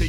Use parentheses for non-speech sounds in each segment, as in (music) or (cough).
To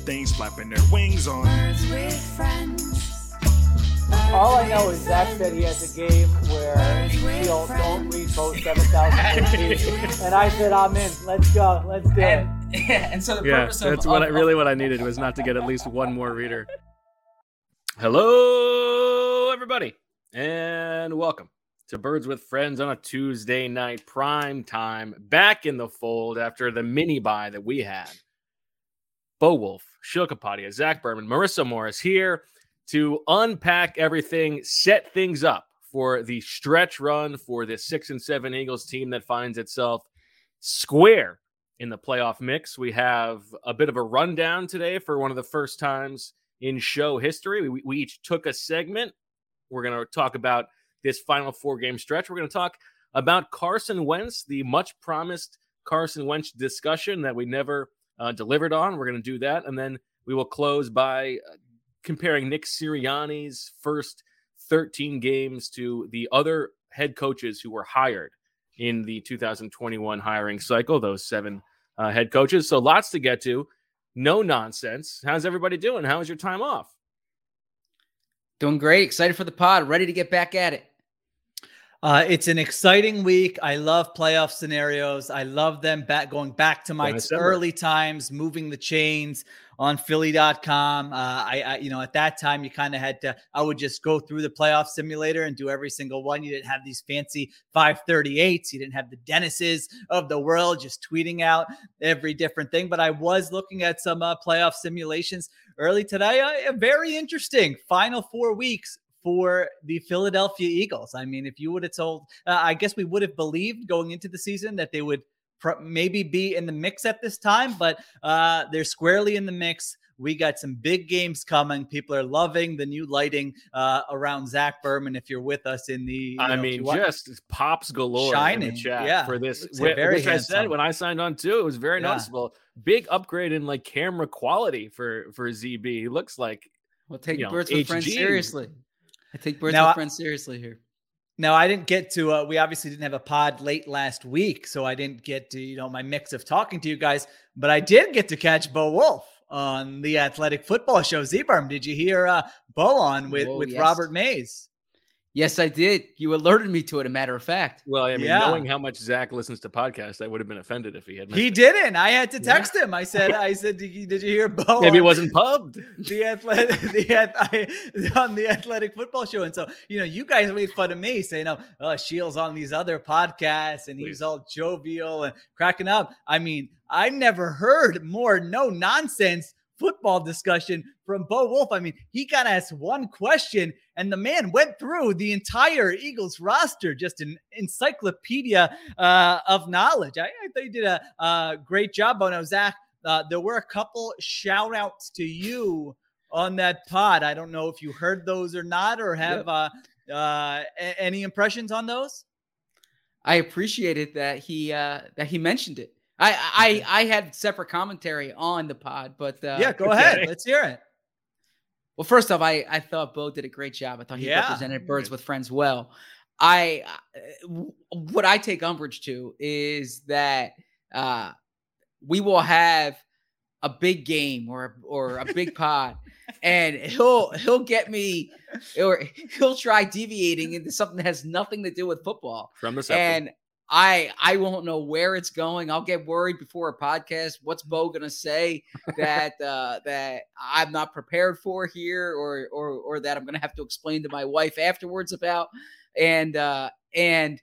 things flapping their wings on. Birds with friends. All I know is Zach said he has a game where he'll don't read both 7,000 (laughs) And I said, I'm in. Let's go. Let's do it. And, (laughs) and so the yeah, purpose of that's what I, really what I needed was not to get at least one more reader. Hello, everybody, and welcome to Birds with Friends on a Tuesday night prime time. Back in the fold after the mini buy that we had. Bo Wulf, Sheil Kapadia, Zach Berman, Marissa Morris here to unpack everything, set things up for the stretch run for the six and seven Eagles team that finds itself square in the playoff mix. We have a bit of a rundown today for one of the first times in show history. We, we each took a segment. We're going to talk about this final four game stretch. We're going to talk about Carson Wentz, the much promised Carson Wentz discussion that we never uh, delivered on. We're going to do that. And then we will close by uh, comparing Nick Sirianni's first 13 games to the other head coaches who were hired in the 2021 hiring cycle, those seven uh, head coaches. So lots to get to. No nonsense. How's everybody doing? How was your time off? Doing great. Excited for the pod. Ready to get back at it. Uh, it's an exciting week. I love playoff scenarios. I love them back going back to my early times, moving the chains on Philly.com. Uh, I, I, you know, at that time, you kind of had to. I would just go through the playoff simulator and do every single one. You didn't have these fancy 538s. You didn't have the Dennises of the world just tweeting out every different thing. But I was looking at some uh, playoff simulations early today. Uh, very interesting. Final four weeks for the Philadelphia Eagles. I mean, if you would have told, uh, I guess we would have believed going into the season that they would pr- maybe be in the mix at this time, but uh, they're squarely in the mix. We got some big games coming. People are loving the new lighting uh, around Zach Berman. If you're with us in the, I know, mean, you just pops galore in Shining, the chat yeah. for this. Looks Wh- very which I said when I signed on too. It was very Yeah. noticeable. Big upgrade in like camera quality for for ZB. He looks like We'll take You know, birds with friends seriously. I take birds Now, with friends seriously here. Now I didn't get to. Uh, we obviously didn't have a pod late last week, so I didn't get to you know my mix of talking to you guys. But I did get to catch Bo Wolf on the Athletic Football Show. Zberm, did you hear uh, Bo on with Whoa, with yes. Robert Mays? Yes, I did. You alerted me to it. A matter of fact. well. I mean, Yeah. knowing how much Zach listens to podcasts, I would have been offended if he had. He missed didn't. I had to Yeah. text him. I said, I said, did you, did you hear Bo? Maybe it wasn't pubbed. (laughs) the athletic (laughs) the ath- I, on the athletic football show and so you know you guys made fun of me saying oh, oh Sheil's on these other podcasts and he's all jovial and cracking up I mean I never heard more no nonsense football discussion from Bo Wulf I mean he got asked one question and the man went through the entire Eagles roster just an encyclopedia uh, of knowledge I, I thought you did a, uh great job Bono Zach uh, there were a couple shout outs to you on that pod. I don't know if you heard those or not, or have uh, uh, a- any impressions on those. I appreciated that he uh that he mentioned it. I I I had separate commentary on the pod, but uh, yeah, go (laughs) okay. ahead. Let's hear it. Well, first off, I I thought Bo did a great job. I thought he Yeah. represented Birds with Friends well. I uh, what I take umbrage to is that uh, we will have a big game or or a big (laughs) pod, and he'll he'll get me or he'll try deviating into something that has nothing to do with football. From the Scepter. And I I won't know where it's going. I'll get worried before a podcast. What's Bo gonna say that uh, that I'm not prepared for here, or or or that I'm gonna have to explain to my wife afterwards about? And uh, and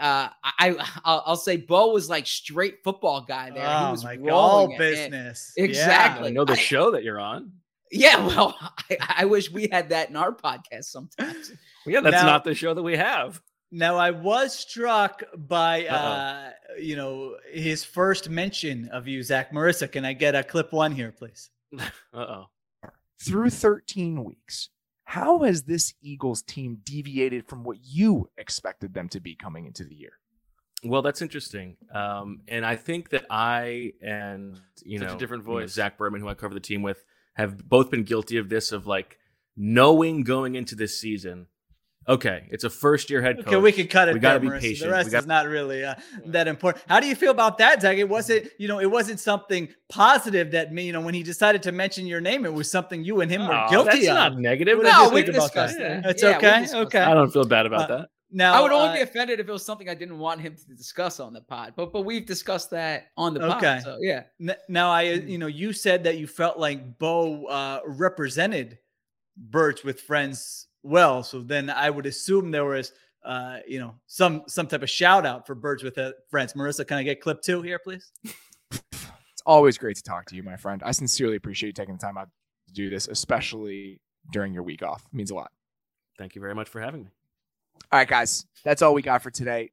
uh, I I'll, I'll say Bo was like straight football guy there. he Oh was my rolling God, all it. And- business. Yeah. Exactly. I know the I- show that you're on. Yeah, well, (laughs) I, I wish we had that in our podcast sometimes. Yeah, that's Now- not the show that we have. Now I was struck by Uh-oh. uh you know his first mention of you, Zach Marissa. Can I get a clip one here, please? (laughs) Uh oh. through 13 weeks, how has this Eagles team deviated from what you expected them to be coming into the year? Well, that's interesting. Um, and I think that I and you know Such a know different you know, voice. Zach Berman, who I cover the team with, have both been guilty of this of like knowing going into this season. Okay, it's a first year head coach. Okay, we can cut it. We gotta be patient. The rest got- is not really uh, that important. How do you feel about that, Zach? It wasn't, you know, it wasn't something positive that me, you know, when he decided to mention your name, it was something you and him were Aw, guilty that's of. not negative. What That's No, we think about discussed that? that. It's Yeah, we okay. discussed Okay. I don't feel bad about Uh, that. Now I would only uh, be offended if it was something I didn't want him to discuss on the pod, but but we've discussed that on the pod. Okay. So yeah, N- Now, I, uh, Mm. you know, you said that you felt like Bo uh, represented Birds with Friends well. So then I would assume there was, uh, you know, some some type of shout out for Birds with uh, Friends. Marissa, can I get clip two here, please? It's always great to talk to you, my friend. I sincerely appreciate you taking the time out to do this, especially during your week off. It means a lot. Thank you very much for having me. All right, guys, that's all we got for today.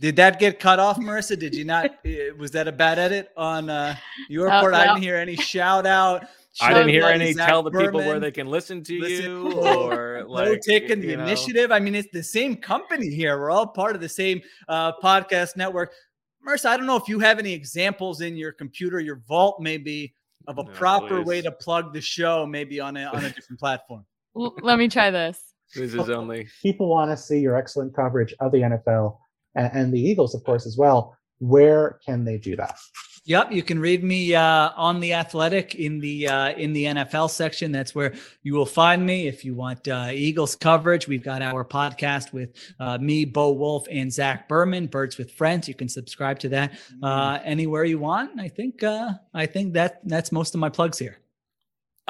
Did that get cut off, Marissa? Did you not? uh, (laughs) was that a bad edit on uh, your Oh, part? I didn't hear any shout out. I didn't hear shout out to any Zach tell the people where they can listen to Listen- you No- (laughs) or (laughs) no like taking the know. initiative. I mean, it's the same company here. We're all part of the same uh, podcast network. Marissa, I don't know if you have any examples in your computer, your vault, maybe of a No, proper way to plug the show, maybe on a on a different (laughs) platform. L- let me try this. This is only people want to see your excellent coverage of the NFL and, and the Eagles, of course, as well. Where can they do that? Yep, you can read me uh, on the Athletic in the uh, in the NFL section. That's where you will find me. If you want uh, Eagles coverage, we've got our podcast with uh, me, Bo Wulf, and Zach Berman, Birds with Friends. You can subscribe to that uh, anywhere you want. I think uh, I think that that's most of my plugs here.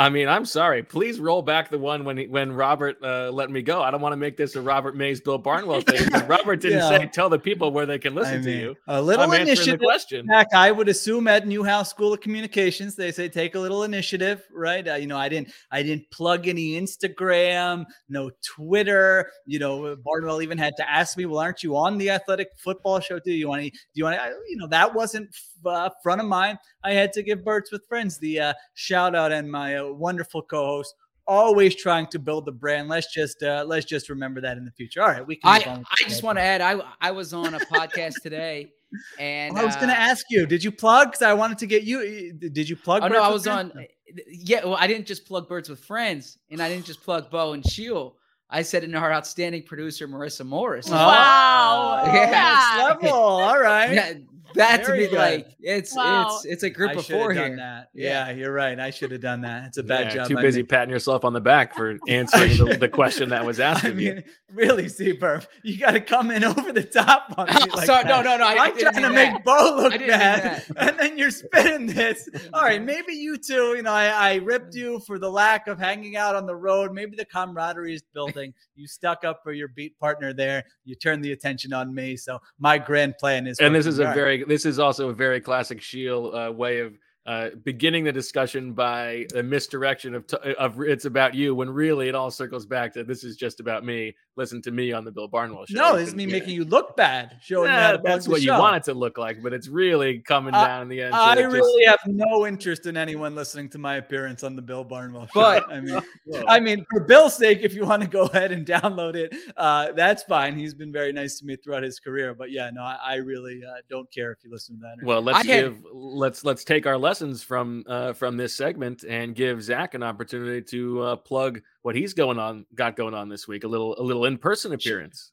I mean, I'm sorry. Please roll back the one when he, when Robert uh, let me go. I don't want to make this a Robert Mays, Bill Barnwell thing. (laughs) Robert didn't Yeah. say tell the people where they can listen I to you. A little I'm initiative. question. Heck, I would assume at Newhouse School of Communications, they say take a little initiative, right? Uh, you know, I didn't, I didn't plug any Instagram, no Twitter. You know, Barnwell even had to ask me, "Well, aren't you on the Athletic Football Show? Do you want to? Do you want to?" You know, that wasn't uh, front of mind. I had to give Birds with Friends the uh, shout out and my uh, wonderful co-host. Always trying to build the brand. Let's just uh, let's just remember that in the future. All right, we can. move I with I just show. want to add, I I was on a podcast today, (laughs) and I was going to uh, ask you, did you plug? Because I wanted to get you. Did you plug? Oh no, I was Friends? on. Yeah, well, I didn't just plug Birds with Friends, and I didn't just plug Bo and Sheil. I said in our outstanding producer Marissa Morris. Oh, Wow. next level. All right. (laughs) Yeah, that to be good. like it's Wow. it's it's a group I of four here. that. Yeah. you're right. I should have done that. It's a bad Yeah, job. Too I busy made. patting yourself on the back for (laughs) answering the, the question that was asked I of you. mean, really, Seaburf, you got to come in (laughs) over the top on me (laughs) like Sorry, no, that. no, no, I I'm didn't trying to mean make that. Bo look I didn't mean bad, and then you're spinning this. All right, maybe you two. You know, I, I ripped you for the lack of hanging out on the road. Maybe the camaraderie is building. You stuck up for your beat partner there. You turned the attention on me. So my grand plan is. and this is a All this is also a very classic Sheil uh, way of uh, beginning the discussion by a misdirection of, t- of it's about you when really it all circles back to this is just about me. Listen to me on the Bill Barnwell show. No, this is me yeah. making you look bad, showing Yeah, that's what you show. want it to look like, but it's really coming I- down in the end. I just- really have no interest in anyone listening to my appearance on the Bill Barnwell show. But- (laughs) I mean, (laughs) I mean, for Bill's sake, if you want to go ahead and download it, uh, that's fine. He's been very nice to me throughout his career. But yeah, no, I, I really uh, don't care if you listen to that. or Well, let's give let's let's take our lessons from uh, from this segment and give Zach an opportunity to uh, plug what he's going on got going on this week. A little a little in person appearance.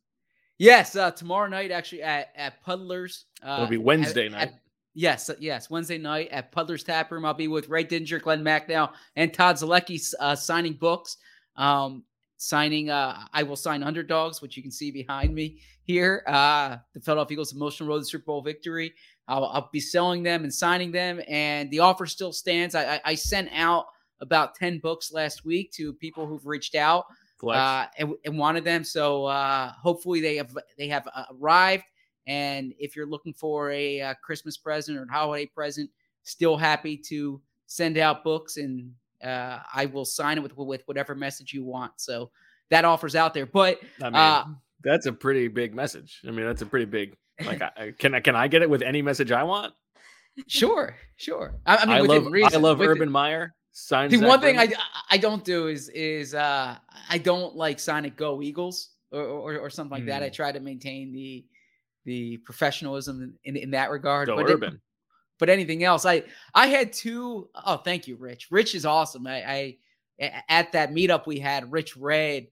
Yes, uh, tomorrow night actually at at Puddlers. Uh, It'll be Wednesday at- night. yes, uh, yes, Wednesday night at Puddlers Tap Room. I'll be with Ray Didinger, Glenn Macnow, and Todd Zolecki uh, signing books. Um, signing. Uh, I will sign underdogs, which you can see behind me here. Uh, the Philadelphia Eagles' emotional road to Super Bowl victory. I'll, I'll be selling them and signing them, and the offer still stands. I, I, I sent out about ten books last week to people who've reached out uh, and, and wanted them. So uh, hopefully they have they have uh, arrived. And if you're looking for a uh, Christmas present or a holiday present, still happy to send out books, and uh, I will sign it with with whatever message you want. So that offer's out there. But I mean, uh, that's a pretty big message. I mean, that's a pretty big. Like, I, can I can I get it with any message I want? (laughs) sure, sure. I, I mean, I love reason, I love Urban Meyer. Signs The Zach one thing I, I don't do is is uh I don't like Sonic Go Eagles or or, or something like that. I Hmm. try to maintain the the professionalism in, in, in that regard. Go but it- Urban. but anything else, I I had two oh thank you, Rich. Rich is awesome. I at that meetup we had, Rich read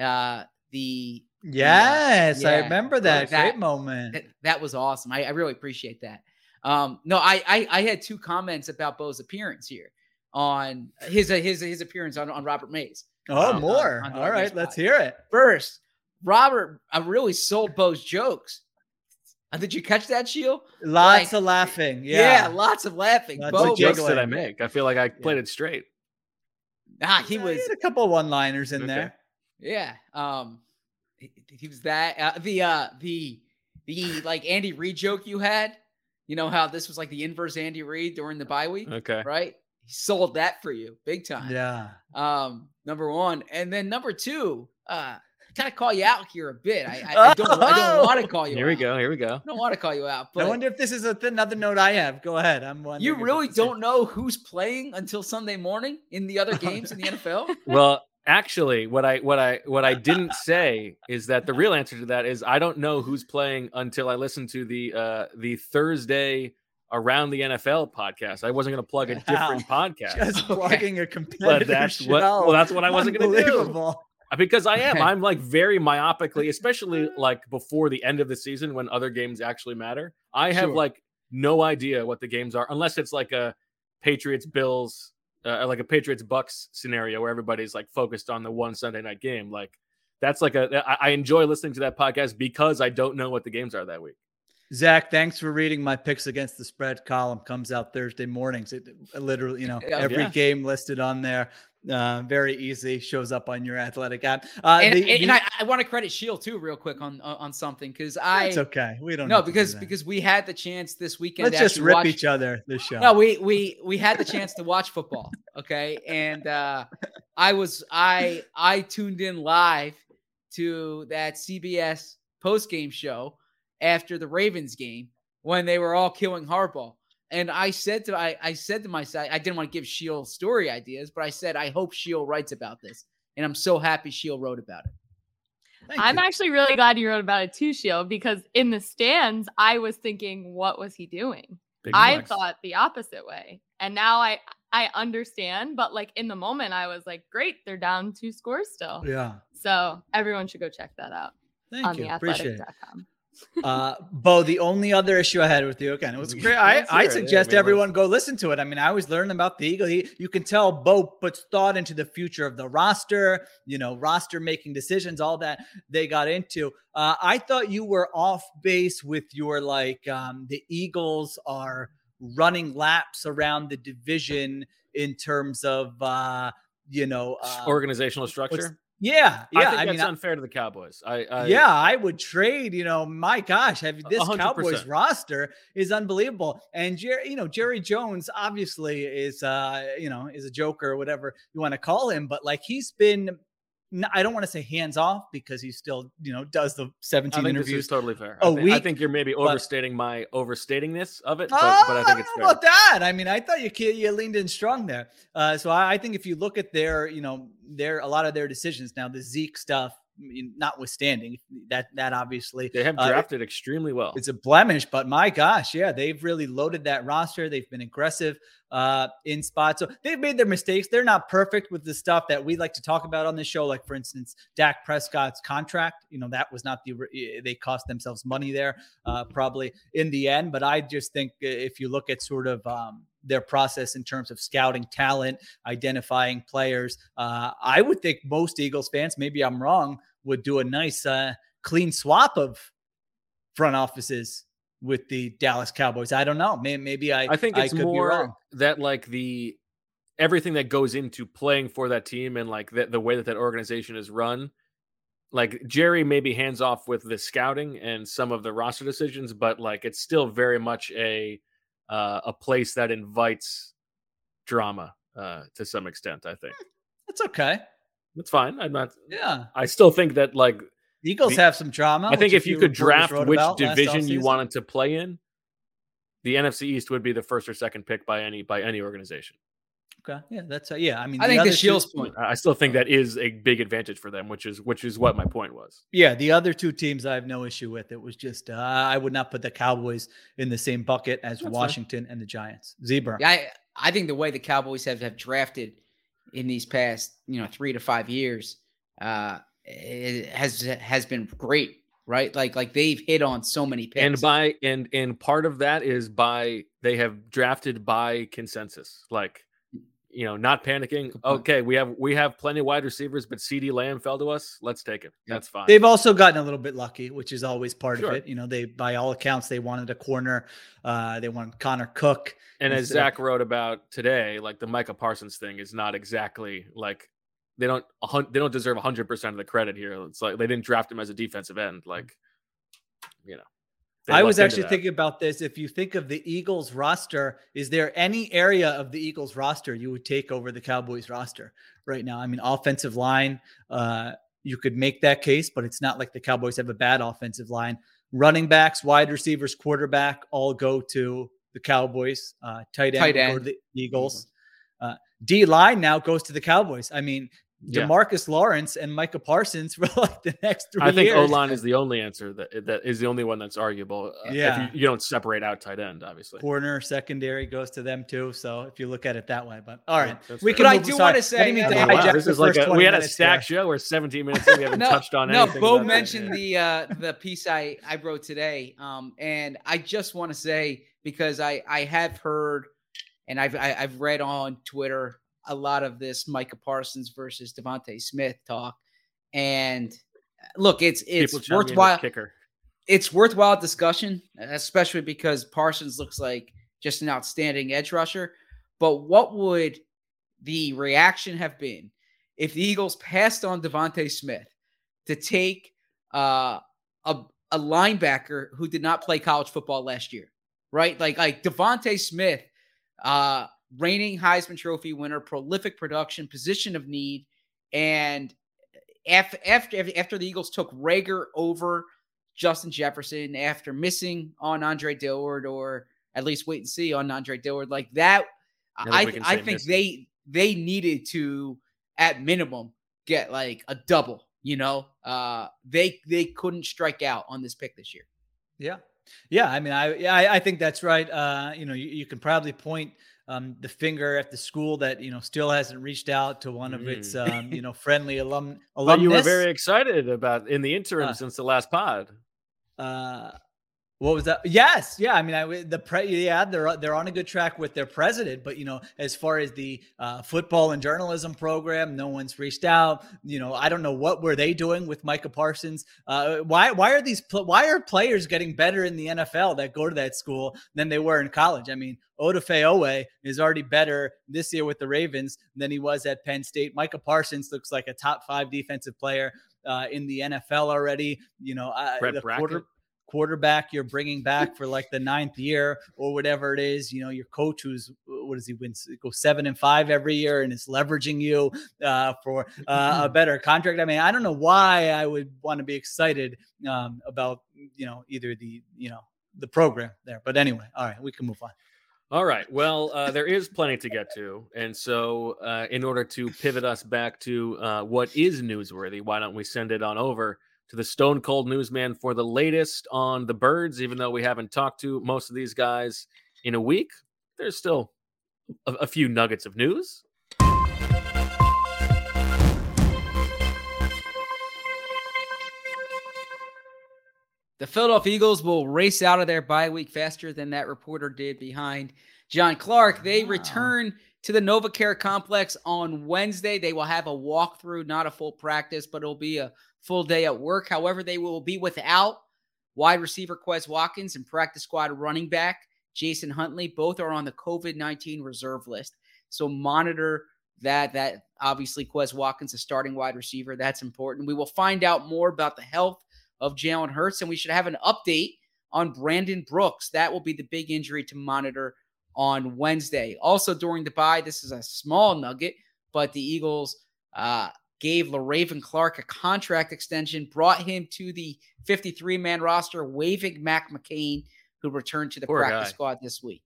uh the Yes, I Yeah, remember that. that- Great moment. that, that was awesome. I, I really appreciate that. Um, no, I, I I had two comments about Bo's appearance here on his his his appearance on, on Robert Mays. Oh, on- more. on the All Robert right, Mays let's hear it. First, Robert, I really sold Bo's jokes. Uh, Did you catch that, Sheil? Lots Like- of laughing. Yeah. Yeah. lots of laughing. Lots Bo, of What jokes did. I make? I feel like I played it straight. ah, he Yeah, was had a couple one-liners in Okay. there. Yeah. Um he, he was that uh, the uh the the like Andy Reid joke you had, you know how this was like the inverse Andy Reid during the bye week, Okay. right? He sold that for you big time. Yeah. Um number 1. And then number 2, uh kind of call you out here a bit. I I, I don't I don't want to (laughs) call you Here we go. Here we go. I don't want to call you out, I wonder if this is a, another note I have. Go ahead. I'm wondering. you really it's the same. don't know who's playing until Sunday morning in the other games in the NFL? (laughs) Well, actually, what I what I what I didn't (laughs) say is that the real answer to that is I don't know who's playing until I listen to the uh the Thursday around the NFL podcast. I wasn't going to plug a different (laughs) podcast. Just (laughs) Okay. plugging a competitor that's show. what- well, that's what I wasn't gonna do. Because I am. I'm like very myopically, especially like before the end of the season when other games actually matter. I have Sure. like no idea what the games are unless it's like a Patriots Bills, uh, like a Patriots Bucks scenario where everybody's like focused on the one Sunday night game. Like that's like a I enjoy listening to that podcast because I don't know what the games are that week. Zach, thanks for reading my picks against the spread column. Comes out Thursday mornings. It it literally, you know, every Yeah. game listed on there. Uh, very easy. Shows up on your athletic app. Uh, and, the- and, I, I want to credit Sheil too, real quick on on something because I it's okay. We don't no to do because because we had the chance this weekend. let's to just rip watch, each other this show. No, we we we had the chance to watch football. Okay, and uh, I was I I tuned in live to that CBS post game show after the Ravens game when they were all killing Harbaugh. And I said to I, I said to myself, I didn't want to give Sheil story ideas, but I said I hope Sheil writes about this, and I'm so happy Sheil wrote about it. Thank I'm you. actually really glad you wrote about it too, Sheil, because in the stands, I was thinking, what was he doing? Big I flex. thought the opposite way. And now I I understand, but like in the moment I was like, great, they're down two scores still. yeah. So everyone should go check that out Thank on you. the Appreciate it. Uh, Bo, the only other issue I had with you, again, it was great. I, I. Yeah, suggest I mean, everyone go listen to it. I mean, I was learning about the Eagle. He, you can tell Bo puts thought into the future of the roster, you know, roster making decisions, all that they got into. Uh, I thought you were off base with your like, um, the Eagles are running laps around the division in terms of, uh, you know, uh, organizational structure. Yeah, yeah. I think I that's mean, unfair to the Cowboys. I, I yeah, I would trade. You know, my gosh, have this hundred Cowboys roster is unbelievable. And Jerry, you know, Jerry Jones obviously is, uh, you know, is a joker or whatever you want to call him. But like, he's been, I don't want to say hands off because he still, you know, does the I 17 think this interviews. is totally fair. a I, think, I think you're maybe but- overstating my overstatingness of it, but, Oh, but I think it's fair. about that. I mean, I thought you you leaned in strong there. Uh, so I, I think if you look at their, you know, their a lot of their decisions now, the Zeke stuff, notwithstanding, that that obviously They have uh, drafted extremely well. it's a blemish, but my gosh, yeah, they've really loaded that roster. They've been aggressive uh, in spots. So they've made their mistakes. They're not perfect with the stuff that we like to talk about on the show. Like, for instance, Dak Prescott's contract. You know, that was not the, eh, they cost themselves money there, uh, probably in the end. But I just think if you look at sort of, um, their process in terms of scouting talent, identifying players. Uh, I would think most Eagles fans, maybe I'm wrong, would do a nice uh, clean swap of front offices with the Dallas Cowboys. I don't know. Maybe, maybe I. I think it's could be more wrong. that like the everything that goes into playing for that team and like the, the way that that organization is run. Like Jerry maybe hands off with the scouting and some of the roster decisions, but like it's still very much a uh, a place that invites drama uh, to some extent. I think That's okay. that's fine. I'm not. Yeah. I still think that like Eagles The- have some drama. I think if you could draft which division you wanted to play in, the NFC East would be the first or second pick by any by any organization. Okay. Yeah, that's uh, yeah. I mean, I think other the two- Sheil's point. I I still think that is a big advantage for them, which is which is what my point was. Yeah, the other two teams I have no issue with. It was just uh, I would not put the Cowboys in the same bucket as That's fine. Washington and the Giants. Zebra. Yeah, I I think the way the Cowboys have, have drafted in these past you know three to five years uh, it has has been great, right? Like like they've hit on so many picks. And by and and part of that is by they have drafted by consensus, like you know, not panicking. Okay, we have we have plenty of wide receivers, but CeeDee Lamb fell to us. Let's take it. That's fine. They've also gotten a little bit lucky, which is always part Sure. of it. You know, they by all accounts they wanted a corner. Uh, they wanted Connor Cook. And as instead of- Zach wrote about today, like the Micah Parsons thing is not exactly like they don't they don't deserve hundred percent of the credit here. It's like they didn't draft him as a defensive end. Like, you know, I was actually thinking about this. If you think of the Eagles roster, is there any area of the Eagles roster you would take over the Cowboys roster right now? I mean, offensive line, uh, you could make that case, but it's not like the Cowboys have a bad offensive line. Running backs, wide receivers, quarterback all go to the Cowboys. Uh, tight end, Tight would go to the Eagles. Uh, D line now goes to the Cowboys. I mean, Yeah. Demarcus Lawrence and Micah Parsons (laughs) for like the next three I think O line is the only answer that that is the only one that's arguable. uh, if Yeah. you, you don't separate out tight end, obviously. corner secondary goes to them too. So if you look at it that way, but all right, that's we can. I do aside. wanna say, to uh, Wow, this is like a, we had a stack there. show. We're 17 minutes in. We haven't (laughs) no, touched on no. Bo that. mentioned Yeah. the uh, the piece I I wrote today, um, and I just want to say because I I have heard and I've I, I've read on Twitter a lot of this Micah Parsons versus DeVonta Smith talk, and uh, look, it's it's People chiming in with worthwhile. kicker. It's worthwhile discussion, especially because Parsons looks like just an outstanding edge rusher. But what would the reaction have been if the Eagles passed on DeVonta Smith to take uh, a a linebacker who did not play college football last year, right? Like like DeVonta Smith, uh, reigning Heisman Trophy winner, prolific production, position of need, and after after after the Eagles took Reagor over Justin Jefferson after missing on Andre Dillard or at least wait and see on Andre Dillard like that. I think I we can I say think missing. they they needed to at minimum get like a double. You know, uh, they they couldn't strike out on this pick this year. Yeah, yeah. I mean, I I, I think that's right. Uh, you know, you, you can probably point um, the finger at the school that you know still hasn't reached out to one of its um, you know (laughs) friendly alum But you were very excited about in the interim Uh, since the last pod. uh what was that yes yeah i mean i the pre yeah they're they're on a good track with their president but you know as far as the uh, football and journalism program no one's reached out you know i don't know what were they doing with micah parsons uh why why are these why are players getting better in the nfl that go to that school than they were in college i mean Odafe Oweh is already better this year with the Ravens than he was at Penn State. Micah Parsons looks like a top five defensive player uh, in the NFL already. You know, uh, Brett the Brackett. quarter, quarterback you're bringing back for like the (laughs) ninth year or whatever it is. You know, your coach who's what does he win? Go seven and five every year and is leveraging you uh, for uh, a (laughs) better contract. I mean, I don't know why I would want to be excited um, about you know either the you know the program there, but anyway, all right, we can move on. All right. Well, uh, there is plenty to get to. And so, uh, in order to pivot us back to uh, what is newsworthy, why don't we send it on over to the Stone Cold Newsman for the latest on the birds? Even though we haven't talked to most of these guys in a week, there's still a, a few nuggets of news. The Philadelphia Eagles will race out of their bye week faster than that reporter did behind John Clark. They Wow. return to the NovaCare complex on Wednesday. They will have a walkthrough, not a full practice, but it'll be a full day at work. However, they will be without wide receiver Quez Watkins and practice squad running back Jason Huntley. Both are on the COVID 19 reserve list. So monitor that. That obviously Quez Watkins, a starting wide receiver. That's important. We will find out more about the health of Jalen Hurts, and we should have an update on Brandon Brooks. That will be the big injury to monitor on Wednesday. Also during the bye, this is a small nugget, but the Eagles uh, gave Le'Raven Clark a contract extension, brought him to the 53 man roster, waiving Mac McCain, who returned to the Poor practice guy. squad this week.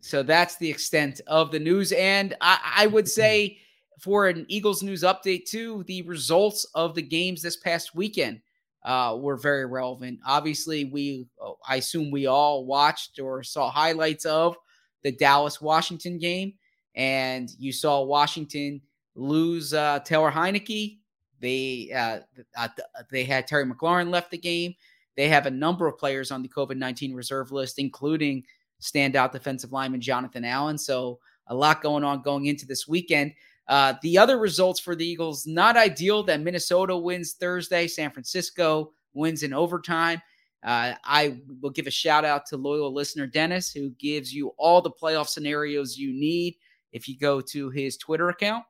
So that's the extent of the news. And I, I would (clears throat) say for an Eagles news update, too, the results of the games this past weekend uh, were very relevant. Obviously, we, I assume we all watched or saw highlights of the Dallas Washington game, and you saw Washington lose uh, Taylor Heinicke. They uh, uh, they had Terry McLaurin left the game. They have a number of players on the COVID nineteen reserve list, including standout defensive lineman Jonathan Allen. So a lot going on going into this weekend. Uh, the other results for the Eagles not ideal. That Minnesota wins Thursday, San Francisco wins in overtime. Uh, I will give a shout out to loyal listener Dennis, who gives you all the playoff scenarios you need if you go to his Twitter account.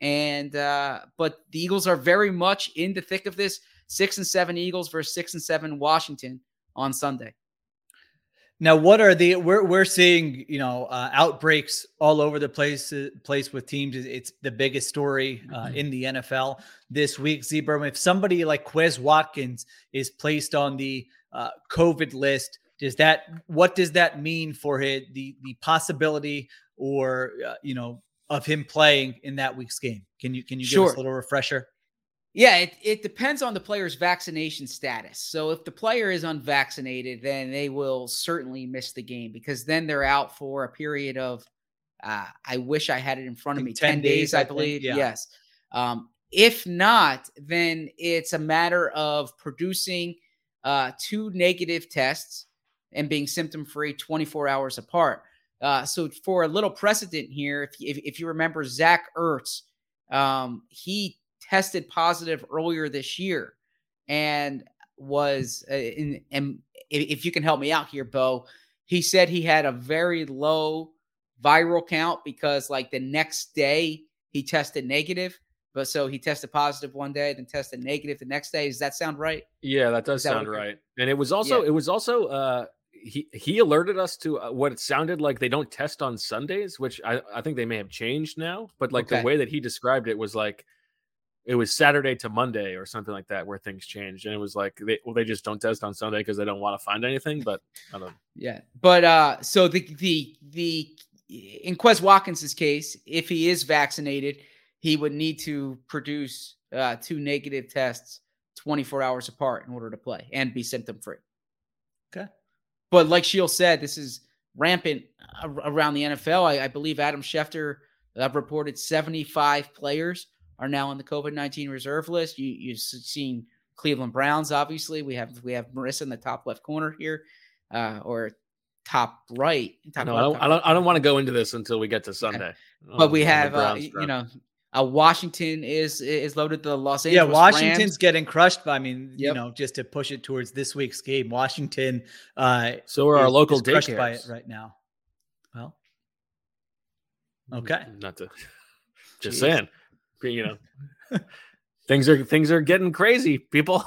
And uh, but the Eagles are very much in the thick of this. Six and seven Eagles versus six and seven Washington on Sunday. Now, what are the we're we're seeing you know uh, outbreaks all over the place uh, place with teams. It's- the biggest story uh, in the NFL this week. Zebra, if somebody like Quez Watkins is placed on the uh, COVID list, does that what does that mean for his, the the possibility or uh, you know of him playing in that week's game? Can you can you give us a little refresher? Yeah, it, it depends on the player's vaccination status. So if the player is unvaccinated, then they will certainly miss the game because then they're out for a period of, uh, I wish I had it in front of me, 10, 10 days, days, I, I think, believe. yeah. Yes. Um, if not, then it's a matter of producing uh, two negative tests and being symptom free 24 hours apart. Uh, so for a little precedent here, if, if, if you remember Zach Ertz, um, he tested positive earlier this year and was uh, in, and if if you can help me out here, Bo, he said he had a very low viral count because like the next day he tested negative, but so he tested positive one day, then tested negative the next day. Does that sound right? Yeah, that does that sound right. And it was also Yeah. it was also uh he he alerted us to uh, what it sounded like they don't test on Sundays, which I I think they may have changed now, but like Okay. the way that he described it was like it was Saturday to Monday or something like that where things changed and it was like they well they just don't test on Sunday because they don't want to find anything, but I don't Yeah. But uh so the the the in Quez Watkins's case, if he is vaccinated, he would need to produce uh two negative tests 24 hours apart in order to play and be symptom free. But like Sheil said, this is rampant around the NFL. I, I believe Adam Schefter uh, reported 75 players are now on the COVID 19 reserve list. You, you've seen Cleveland Browns, obviously. We have we have Marissa in the top left corner here, uh, or top right. Top No, right, I don't top I don't I don't want to go into this until we get to Sunday. But we have, uh, you know, uh, Washington is is loaded. The Los Angeles. yeah, Washington's Rams. getting crushed. By, I mean, you know, just to push it towards this week's game, Washington. Uh, So are our local is crushed by it right now. Well, okay. Not to (laughs) just Jeez. saying. You know. things are things are getting crazy, people.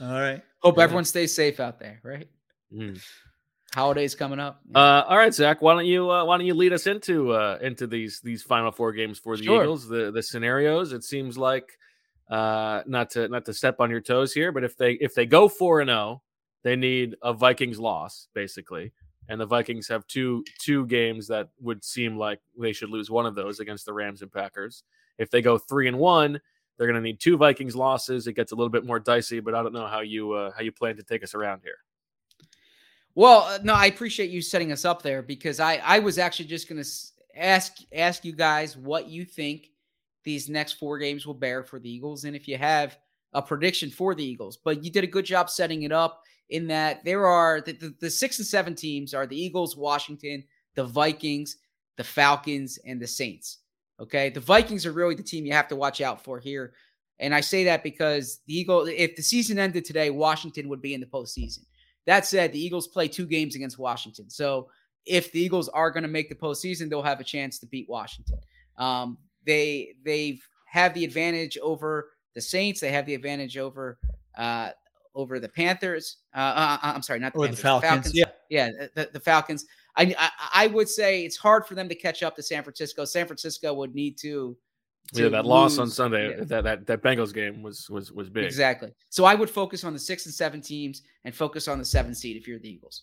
All right. Hope Yeah. everyone stays safe out there. Right, Mm. Holidays coming up. Uh, all right, Zach. Why don't you uh, why don't you lead us into uh, into these these final four games for the Sure. Eagles? The the scenarios. It seems like uh, not to not to step on your toes here, but if they if they go four and zero, they need a Vikings loss basically, and the Vikings have two two games that would seem like they should lose one of those against the Rams and Packers. If they go three and one, they're going to need two Vikings losses. It gets a little bit more dicey, but I don't know how you uh, how you plan to take us around here. Well, uh, no, I appreciate you setting us up there because I I was actually just going to ask ask you guys what you think these next four games will bear for the Eagles and if you have a prediction for the Eagles. But you did a good job setting it up. in that there are the, the, the six and seven teams are the Eagles, Washington, the Vikings, the Falcons, and the Saints. Okay. The Vikings are really the team you have to watch out for here. And I say that because the Eagle, if the season ended today, Washington would be in the postseason. That said, the Eagles play two games against Washington. So if the Eagles are going to make the postseason, they'll have a chance to beat Washington. Um, they they have the advantage over the Saints. They have the advantage over uh, over the Panthers. Uh, uh, I'm sorry, not the, Or the Panthers, Falcons, yeah. yeah, the, the Falcons. I, I I would say it's hard for them to catch up to San Francisco. San Francisco would need to. Yeah, to that loss on Sunday, yeah. that, that that Bengals game was was was big. Exactly. So I would focus on the six and seven teams and focus on the seven seed if you're the Eagles.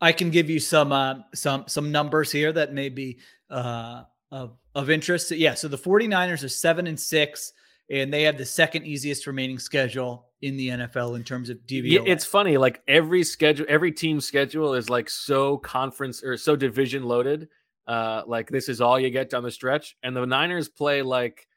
I can give you some uh, some some numbers here that may be uh, of of interest. Yeah, so the 49ers are 7 and 6 and they have the second easiest remaining schedule in the NFL in terms of DVOA. Yeah, it's funny. Like every schedule, every team schedule is like so conference or so division loaded. Uh, like this is all you get down the stretch, and the Niners play like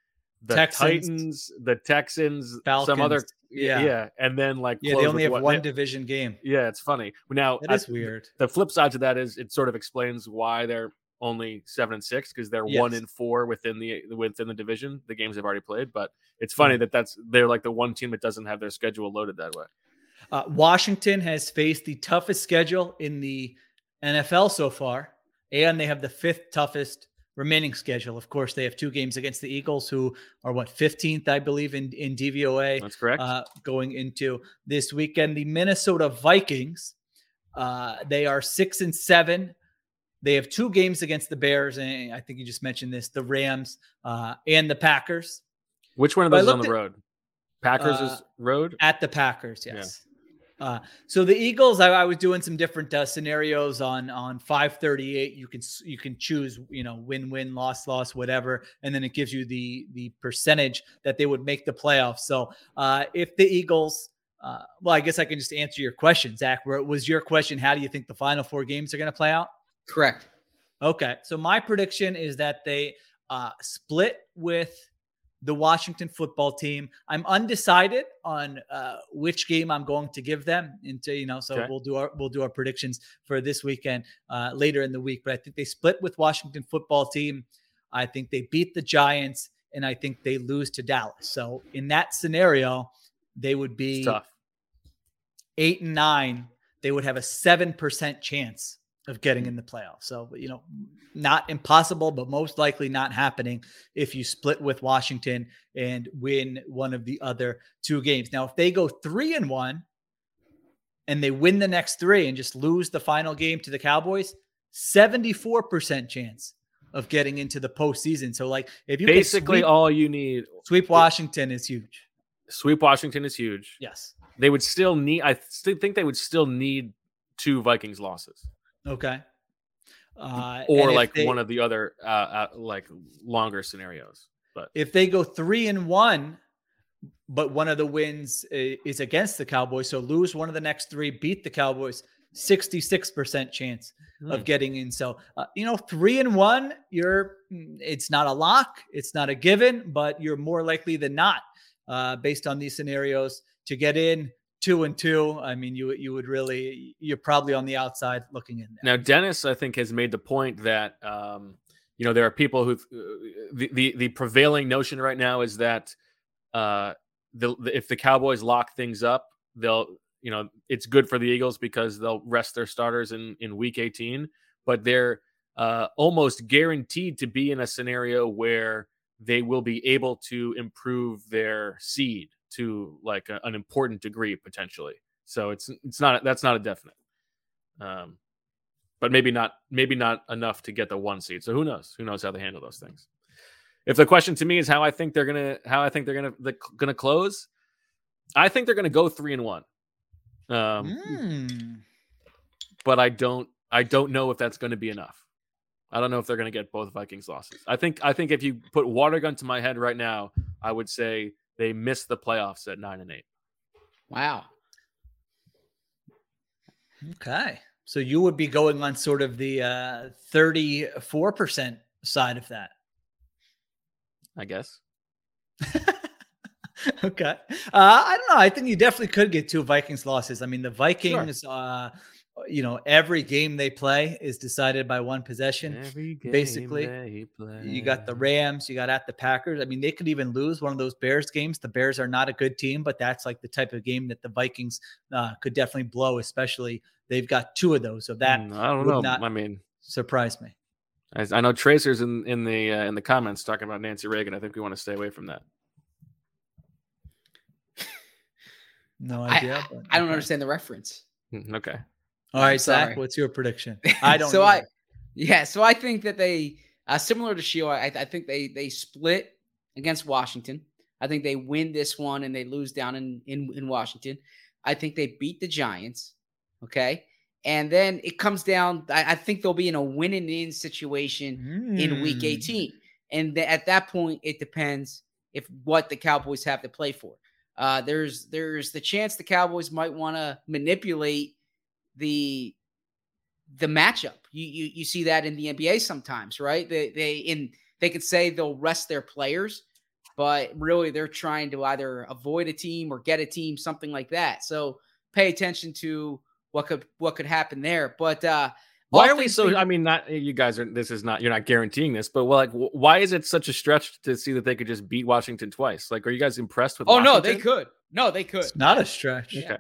the Texans. Titans, the Texans, some other, yeah. yeah, and then like yeah, they only have what- one division game. Yeah, it's funny. Now That I- weird. The flip side to that is it sort of explains why they're only seven and six because they're one Yes. in four within the within the division. The games they've already played, but it's funny that that's they're like the one team that doesn't have their schedule loaded that way. Uh, Washington has faced the toughest schedule in the NFL so far, and they have the fifth toughest remaining schedule. Of course, they have two games against the Eagles, who are what 15th, I believe, in in DVOA. That's correct. Uh, going into this weekend, the Minnesota Vikings, uh, they are six and seven. They have two games against the Bears, and I think you just mentioned this: the Rams uh, and the Packers. Which one of those is on the at- road? Packers Uh, is road. at the Packers. Yes. Uh, so the Eagles, I, I was doing some different uh, scenarios on on 538. You can you can choose, you know, win win, loss loss, whatever, and then it gives you the the percentage that they would make the playoffs. So uh, if the Eagles, uh, well, I guess I can just answer your question, Zach. Where was your question? How do you think the final four games are going to play out? Correct. Okay. So my prediction is that they uh, split with the Washington football team. I'm undecided on uh, which game I'm going to give them into, you know, so Okay. we'll do our we'll do our predictions for this weekend uh, later in the week. But I think they split with Washington football team. I think they beat the Giants and I think they lose to Dallas. So in that scenario, they would be tough. eight and nine, they would have a seven percent chance of getting hmm. in the playoffs. So you know, not impossible, but most likely not happening if you split with Washington and win one of the other two games. Now, if they go three and one and they win the next three and just lose the final game to the Cowboys, 74% chance of getting into the postseason. So like if you Basically, sweep- all you need sweep Washington is huge. sweep Washington is huge. Yes. They would still need. I still think they would still need two Vikings losses, Okay. Uh, or like they- one of the other uh, uh, like longer scenarios. But if they go three and one, but one of the wins is against the Cowboys, so lose one of the next three, beat the Cowboys, sixty-six percent chance Hmm. of getting in. So uh, you know, three and one, you're mm, it's not a lock, it's not a given, but you're more likely than not, uh, based on these scenarios, to get in. Two and two. I mean, you you would really you're probably on the outside looking in there. Now, Dennis, I think, has made the point that um, you know there are people who the, the the prevailing notion right now is that uh, the if the Cowboys lock things up, they'll you know it's good for the Eagles because they'll rest their starters in in Week 18, but they're uh, almost guaranteed to be in a scenario where they will be able to improve their seed to like a- an important degree potentially. So it's it's not that's not a definite. Um, but maybe not maybe not enough to get the one seed. So who knows? Who knows how they handle those things? If the question to me is how I think they're gonna how I think they're gonna they're gonna close, I think they're gonna go three and one. Um, Mm. but I don't I don't know if that's going to be enough. I don't know if they're going to get both Vikings losses. I think I think if you put water gun to my head right now, I would say they missed the playoffs at nine and eight. Wow. Okay. So you would be going on sort of the uh, 34% side of that. I guess. (laughs) okay. Uh, I don't know. I think you definitely could get two Vikings losses. I mean, the Vikings, uh, you know, every game they play is decided by one possession. Every game basically, you got the Rams, you got at the Packers. I mean, they could even lose one of those Bears games. The Bears are not a good team, but that's like the type of game that the Vikings uh, could definitely blow. Especially they've got two of those, so that Mm, I don't would know. I mean, surprise me. I, I know Tracer's in in the uh, in the comments talking about Nancy Reagan. I think we want to stay away from that. No idea. I, but I don't okay. understand the reference. Mm, Okay. All right. Zach, what's your prediction? (laughs) I don't. so I, yeah. So I think that they, uh, similar to Sheil, I, I think they they split against Washington. I think they win this one and they lose down in in, in Washington. I think they beat the Giants. Okay. And then it comes down. I, I think they'll be in a win and in situation in week Mm. 18. And th- at that point, it depends if what the Cowboys have to play for. Uh, there's there's the chance the Cowboys might want to manipulate the the matchup. You, you you see that in the NBA sometimes, right? They they in they could say they'll rest their players, but really they're trying to either avoid a team or get a team, something like that. So pay attention to what could what could happen there. But uh Why are we so? I mean, not you guys are. This is not. You're not guaranteeing this, but well, like, why is it such a stretch to see that they could just beat Washington twice? Like, are you guys impressed with? Oh no, they could. No, they could. It's not a stretch. Yeah.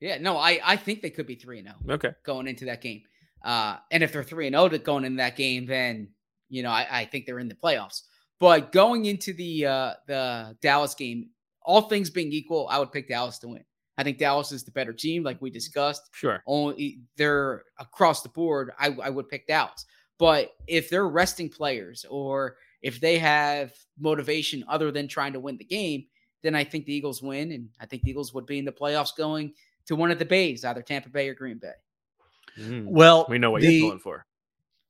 Yeah, no, I I think they could be 3 and 0 Okay. going into that game. Uh and if they're 3 and 0 going into that game then, you know, I I think they're in the playoffs. But going into the uh the Dallas game, all things being equal, I would pick Dallas to win. I think Dallas is the better team like we discussed. Sure. Only they're across the board, I I would pick Dallas. But if they're resting players or if they have motivation other than trying to win the game, then I think the Eagles win, and I think the Eagles would be in the playoffs going to one of the bays, either Tampa Bay or Green Bay. Mm, Well, we know what the- you're going for.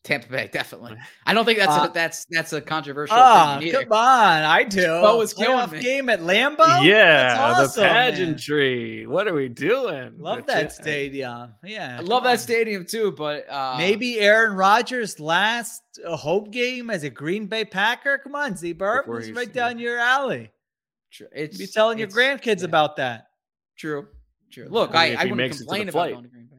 Tampa Bay, definitely. I don't think that's Uh, a, that's that's a controversial. Opinion either. come on, I do. Bo was killing Playoff me. game at Lambeau. yeah, awesome, the man. pageantry. What are we doing? Love But that yeah. stadium. Yeah, I love on. that stadium too, but uh, Maybe Aaron Rodgers' last uh, hope game as a Green Bay Packer. Come on, Z Burp, it's right down your alley. tr- it's Be telling your grandkids yeah. about that. True, true. Look, I I, mean, if I wouldn't makes it to the complain about flight. going to Green Bay.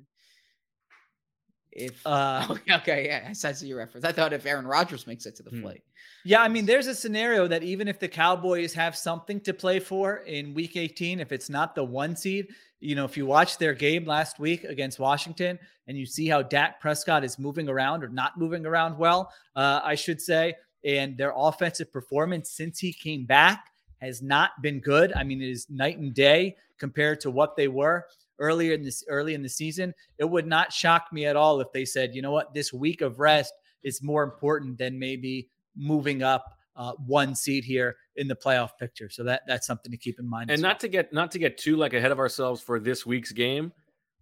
If Uh, (laughs) okay, okay, yeah, I see your reference. I thought if Aaron Rodgers makes it to the Hmm. flight, Yeah, I mean, there's a scenario that even if the Cowboys have something to play for in week 18, if it's not the one seed, you know, if you watch their game last week against Washington and you see how Dak Prescott is moving around or not moving around well, uh, I should say, and their offensive performance since he came back has not been good. I mean, it is night and day compared to what they were earlier in this early in the season. It would not shock me at all if they said, you know what, this week of rest is more important than maybe moving up uh, one seed here in the playoff picture. So that that's something to keep in mind. and as not to get not to get too like ahead of ourselves for this week's game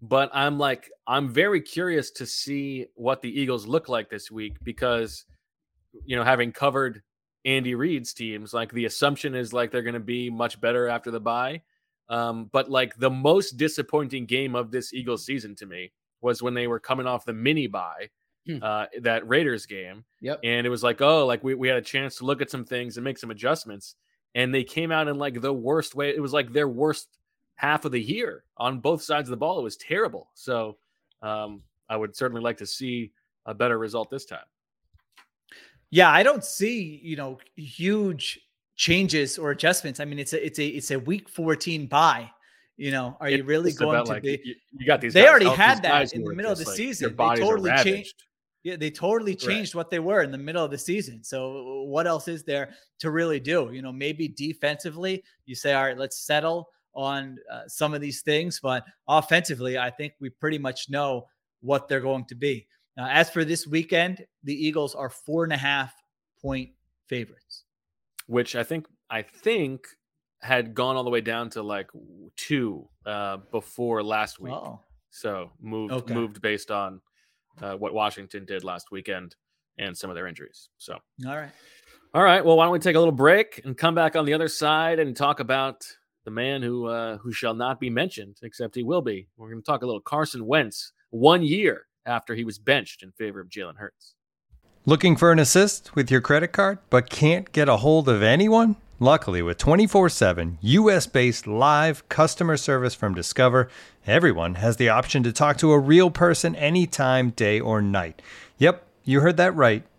but i'm like i'm very curious to see what the eagles look like this week because you know having covered andy reid's teams like the assumption is like they're going to be much better after the bye. Um, but like the most disappointing game of this eagles season to me was when they were coming off the mini bye Hmm. uh, that raiders game. Yep. and it was like oh like we, we had a chance to look at some things and make some adjustments. And they came out in like the worst way. It was like their worst half of the year on both sides of the ball. It was terrible. So um, i would certainly like to see a better result this time Yeah, I don't see, you know, huge changes or adjustments. I mean, it's a it's a it's a week 14 buy. You know, are you really going to like, be you, you got these They guys already had that in the middle of the like, season. They totally changed- Yeah, they totally Right. changed what they were in the middle of the season. So what else is there to really do? You know, maybe defensively, you say, all right, let's settle on uh, some of these things, but offensively, I think we pretty much know what they're going to be. Now, as for this weekend, the Eagles are four and a half point favorites. which i think i think had gone all the way down to like two uh, before last week Oh, so moved Okay. moved based on uh, what washington did last weekend and some of their injuries so all right. All right. Well, why don't we take a little break and come back on the other side and talk about the man who uh, who shall not be mentioned, except he will be. We're going to talk a little Carson Wentz one year after he was benched in favor of Jalen Hurts. Looking for an assist with your credit card but can't get a hold of anyone? Luckily, with 24 7 US based live customer service from Discover, everyone has the option to talk to a real person anytime, day or night. Yep, you heard that right.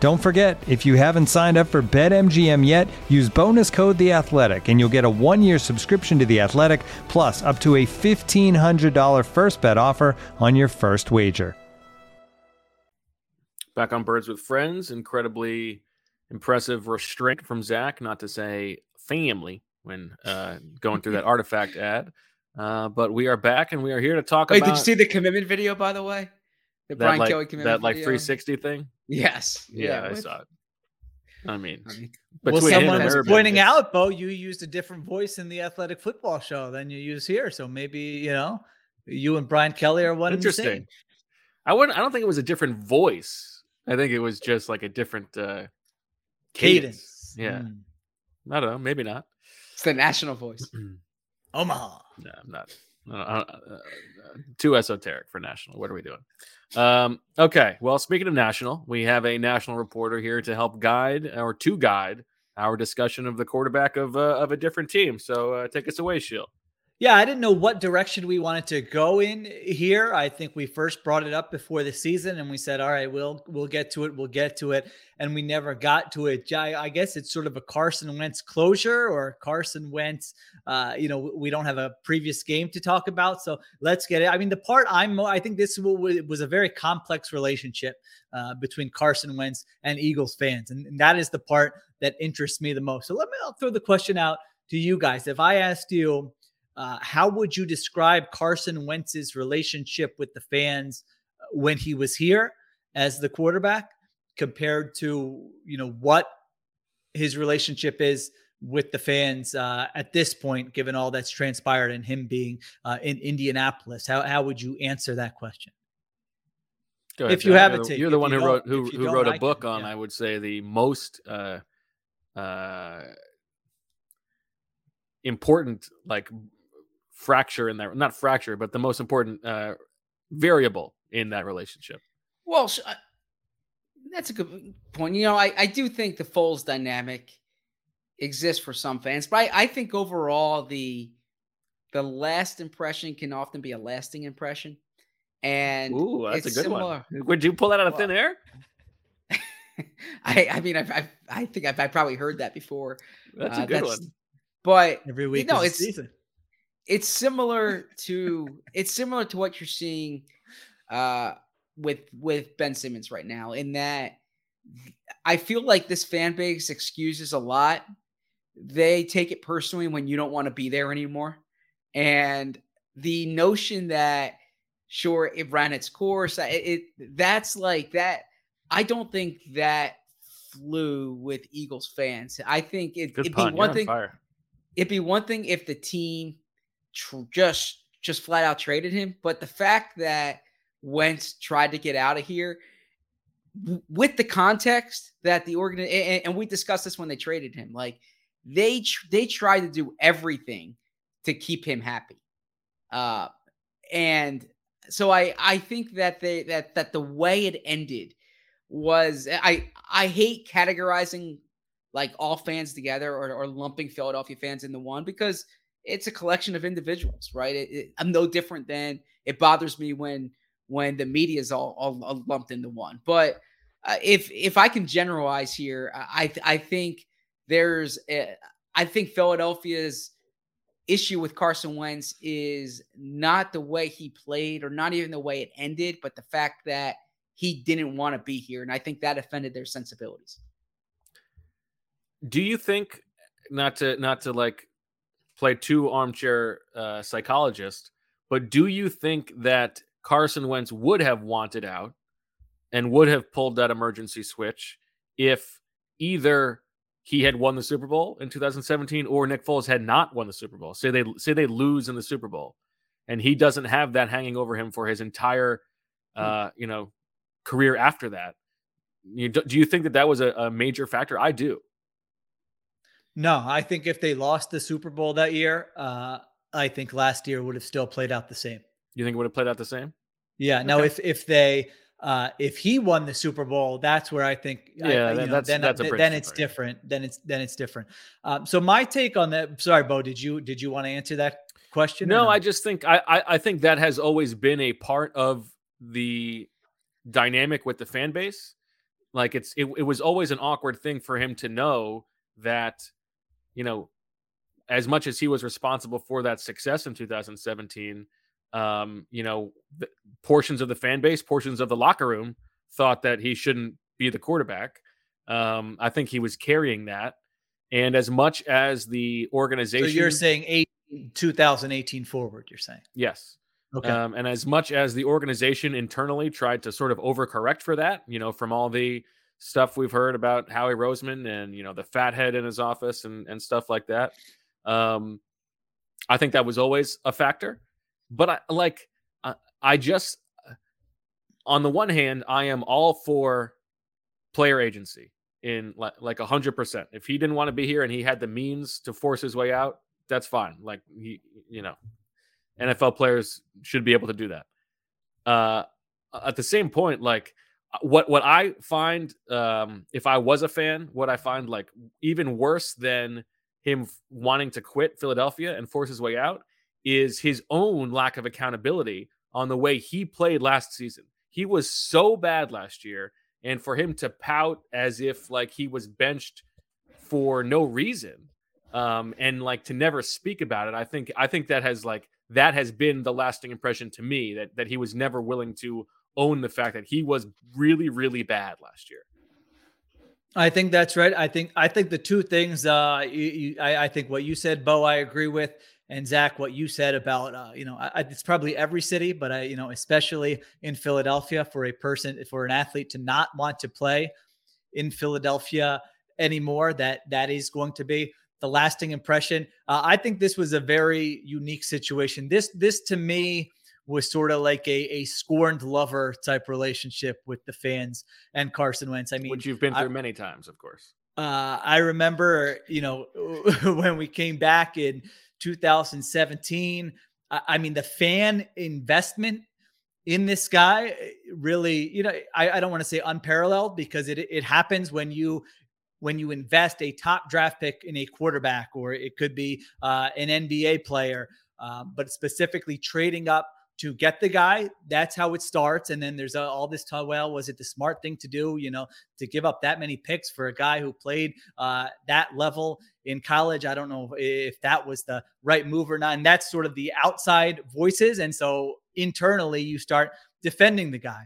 Don't forget, if you haven't signed up for BetMGM yet, use bonus code The Athletic, and you'll get a one-year subscription to The Athletic, plus up to a fifteen hundred dollar first bet offer on your first wager. Back on Birds with Friends, incredibly impressive restraint from Zach, not to say family, when uh, going through that (laughs) artifact ad. Uh, but we are back, and we are here to talk Wait, about did you see the commitment video, by the way? The that Brian like, Kelly commitment that like video? 360 thing. Yes. Yeah, I saw it. I mean, Well, between him someone and was pointing it's- out, Bo, you used a different voice in the athletic football show than you use here. So maybe, you know, you and Brian Kelly are one and the same. Interesting. I wouldn't. I don't think it was a different voice. I think it was just like a different uh, cadence. Cadence. Yeah. Mm. I don't know. Maybe not. It's the national voice. (clears throat) Omaha. No, I'm not. Uh, uh, too esoteric for national. What are we doing? Um, okay. Well, speaking of national, we have a national reporter here to help guide or to guide our discussion of the quarterback of uh, of a different team. So uh, take us away, Sheil. Yeah, I didn't know what direction we wanted to go in here. I think we first brought it up before the season, and we said, "All right, we'll we'll get to it. We'll get to it," and we never got to it. I, guess it's sort of a Carson Wentz closure, or Carson Wentz. Uh, you know, we don't have a previous game to talk about, so let's get it. I mean, the part I'm, I think this was a very complex relationship uh, between Carson Wentz and Eagles fans, and, and that is the part that interests me the most. So let me I'll throw the question out to you guys. If I asked you. Uh, how would you describe Carson Wentz's relationship with the fans uh, when he was here as the quarterback compared to you know what his relationship is with the fans uh, at this point, given all that's transpired and him being uh, in Indianapolis? How how would you answer that question? Go If you have You're the- You're the one who wrote who, who wrote a book can- on. yeah. I would say the most uh, uh, important like fracture in that not fracture, but the most important uh, variable in that relationship. Well, sh- uh, that's a good point. You know, I, I do think the Foles dynamic exists for some fans, but I, I think overall the the last impression can often be a lasting impression. And Ooh, that's a good similar- one. Would you pull that out of thin air? (laughs) I, I mean, I've, I've, I think I've, I've probably heard that before. That's a Uh, good one. But Every week, no, is a it's season. It's similar to it's similar to what you're seeing uh with with Ben Simmons right now in that I feel like this fan base excuses a lot. They take it personally when you don't want to be there anymore. And the notion that sure it ran its course, it, it that's like that I don't think that flew with Eagles fans. I think it, it'd pun. be one on thing fire. it'd be one thing if the team tr- just just flat out traded him, but the fact that Wentz tried to get out of here w- with the context that the organ and, and we discussed this when they traded him, like they tr- they tried to do everything to keep him happy, uh, and so I I think that they that that the way it ended was I I hate categorizing like all fans together or, or lumping Philadelphia fans into one because it's a collection of individuals, right? It, it, I'm no different than it bothers me when when the media is all, all, all lumped into one. But uh, if if I can generalize here, I I think there's a, I think Philadelphia's issue with Carson Wentz is not the way he played or not even the way it ended, but the fact that he didn't want to be here. And I think that offended their sensibilities. Do you think not to not to like play two armchair uh, psychologist, but do you think that Carson Wentz would have wanted out and would have pulled that emergency switch if either he had won the Super Bowl in 2017 or Nick Foles had not won the Super Bowl. Say they say they lose in the Super Bowl and he doesn't have that hanging over him for his entire hmm. uh, you know, career after that. You, do you think that that was a, a major factor? I do. No, I think if they lost the Super Bowl that year, uh, I think last year would have still played out the same. You think it would have played out the same? Yeah. Okay. Now, if if they uh, if he won the Super Bowl, that's where I think yeah, I, know, that's, then that's then it's different. Then it's then it's different. Um, so my take on that. Sorry, Bo. Did you did you want to answer that question? No, no, I just think I, I I think that has always been a part of the dynamic with the fan base. Like it's it, it was always an awkward thing for him to know that you know, as much as he was responsible for that success in 2017, um, you know, portions of the fan base, portions of the locker room thought that he shouldn't be the quarterback. Um, I think he was carrying that. And as much as the organization. So you're saying eight, 2018 forward, you're saying? Yes. Okay. Um, and as much as the organization internally tried to sort of overcorrect for that, you know, from all the stuff we've heard about Howie Roseman and you know the fathead in his office and and stuff like that. Um, I think that was always a factor, but I like I, I just on the one hand I am all for player agency in like a hundred percent. If he didn't want to be here and he had the means to force his way out, that's fine. Like he, you know, NFL players should be able to do that. Uh, at the same point, like what what I find um, if I was a fan, what I find like even worse than him wanting to quit Philadelphia and force his way out is his own lack of accountability on the way he played last season. He was so bad last year, and for him to pout as if like he was benched for no reason, um, and like to never speak about it, I think I think that has like that has been the lasting impression to me that that he was never willing to own the fact that he was really, really bad last year. I think that's right. I think I think the two things. Uh, you, you, I, I, think what you said, Bo, I agree with, and Zach, what you said about, uh, you know, I, it's probably every city, but I, you know, especially in Philadelphia, for a person, for an athlete to not want to play in Philadelphia anymore, that that is going to be the lasting impression. Uh, I think this was a very unique situation. This, this to me was sort of like a, a scorned lover type relationship with the fans and Carson Wentz. I mean, which you've been through I, many times, of course. Uh, I remember, you know, (laughs) when we came back in 2017. I, I mean, the fan investment in this guy eh, really, you know, I, I don't want to say unparalleled because it it happens when you when you invest a top draft pick in a quarterback, or it could be uh, an NBA player, um, but specifically trading up to get the guy. That's how it starts. And then there's uh, all this talk. Well, was it the smart thing to do? You know, to give up that many picks for a guy who played uh, that level in college. I don't know if that was the right move or not. And that's sort of the outside voices. And so internally, you start defending the guy.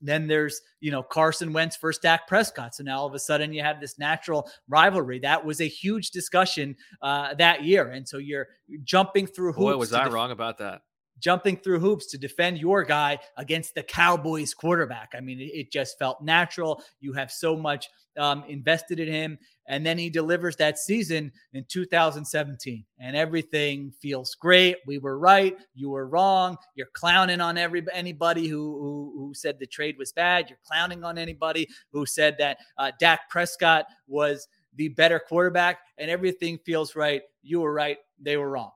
Then there's, you know, Carson Wentz versus Dak Prescott. So now all of a sudden you have this natural rivalry. That was a huge discussion uh, that year. And so you're jumping through hoops. Boy, was I def- wrong about that jumping through hoops to defend your guy against the Cowboys quarterback. I mean, it, just felt natural. You have so much um, invested in him. And then he delivers that season in 2017, and everything feels great. We were right. You were wrong. You're clowning on every anybody who, who, who said the trade was bad. You're clowning on anybody who said that uh, Dak Prescott was the better quarterback, and everything feels right. You were right. They were wrong.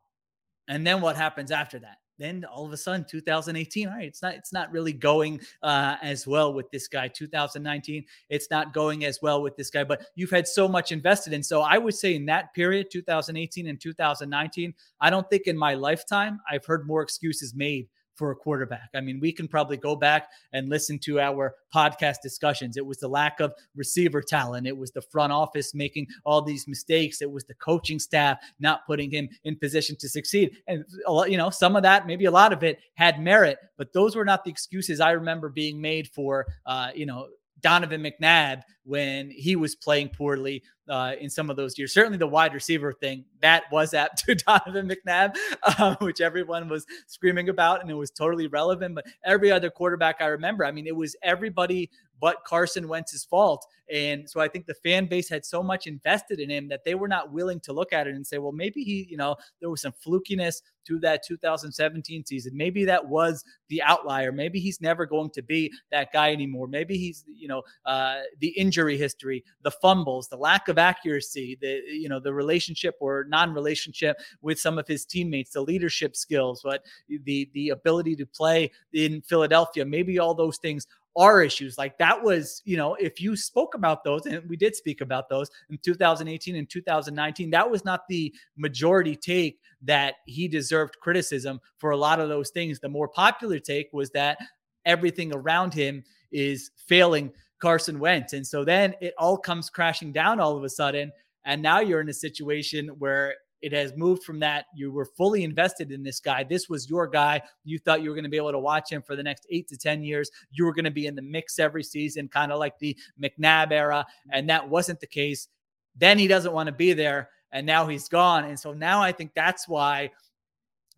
And then what happens after that? Then all of a sudden 2018 all right it's not it's not really going uh, as well with this guy. 2019 it's not going as well with this guy but you've had so much invested in. So i would say in that period 2018 and 2019 i don't think in my lifetime i've heard more excuses made for a quarterback. I mean, we can probably go back and listen to our podcast discussions. It was the lack of receiver talent, it was the front office making all these mistakes, it was the coaching staff not putting him in position to succeed. And you know, some of that, maybe a lot of it had merit, but those were not the excuses I remember being made for uh, you know, Donovan McNabb when he was playing poorly uh, in some of those years. Certainly the wide receiver thing that was (laughs) apt to Donovan McNabb, uh, which everyone was screaming about, and it was totally relevant. But every other quarterback I remember, I mean, it was everybody but Carson Wentz's fault. And so I think the fan base had so much invested in him that they were not willing to look at it and say, well, maybe he, you know, there was some flukiness to that 2017 season. Maybe that was the outlier. Maybe he's never going to be that guy anymore. Maybe he's, you know, uh, the injury history, the fumbles, the lack of accuracy, the, you know, the relationship or non-relationship with some of his teammates, the leadership skills, but the the ability to play in Philadelphia. Maybe all those things are issues. Like that was, you know, if you spoke about those, and we did speak about those in 2018 and 2019, that was not the majority take that he deserved criticism for a lot of those things. The more popular take was that everything around him is failing Carson Wentz. And so then it all comes crashing down all of a sudden. And now you're in a situation where it has moved from that you were fully invested in this guy. This was your guy. You thought you were going to be able to watch him for the next eight to 10 years. You were going to be in the mix every season, kind of like the McNabb era. Mm-hmm. And that wasn't the case. Then he doesn't want to be there. And now he's gone. And so now I think that's why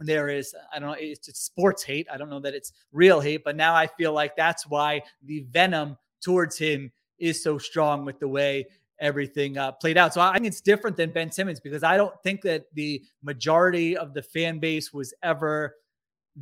there is i don't know it's, it's, sports hate i don't know that it's real hate but now i feel like that's why the venom towards him is so strong with the way everything uh, played out. So I think it's different than Ben Simmons because I don't think that the majority of the fan base was ever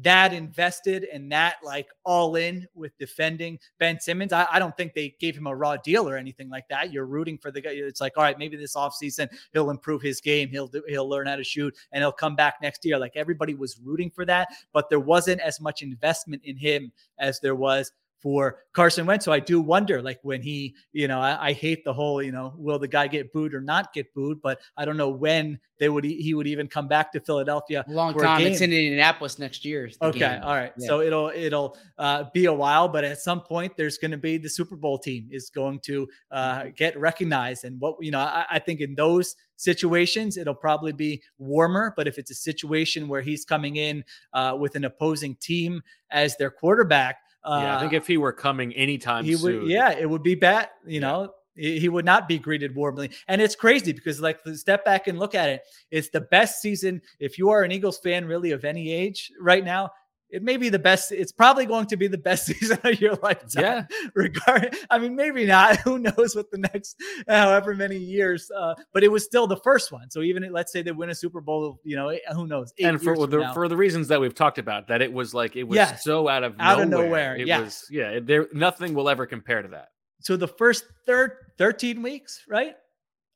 that invested and that like all in with defending Ben Simmons. I, I, don't think they gave him a raw deal or anything like that. You're rooting for the guy. It's like, all right, maybe this offseason he'll improve his game. He'll do, he'll learn how to shoot and he'll come back next year. Like everybody was rooting for that, but there wasn't as much investment in him as there was for Carson Wentz. So I do wonder, like when he, you know, I, I, hate the whole, you know, will the guy get booed or not get booed? But I don't know when they would he would even come back to Philadelphia. Long time. It's in Indianapolis next year. Okay, game. all right. Yeah. So it'll it'll uh, be a while, but at some point there's going to be the Super Bowl team is going to uh, mm-hmm. get recognized, and what you know, I, I think in those situations, it'll probably be warmer. But if it's a situation where he's coming in uh, with an opposing team as their quarterback, yeah, I think uh, if he were coming anytime he soon, would. Yeah, it would be bad. You yeah. know, he would not be greeted warmly. And it's crazy because, like, step back and look at it. It's the best season. If you are an Eagles fan, really of any age right now, it may be the best. It's probably going to be the best (laughs) season of your lifetime. Yeah. Regard. I mean, maybe not. (laughs) Who knows what the next however many years. Uh, but it was still the first one. So even let's say they win a Super Bowl, you know, who knows? And for the for the reasons that we've talked about, that it was like it was yes. so out of out nowhere. of nowhere. It yes. was yeah. There nothing will ever compare to that. So the first third 13 weeks, right?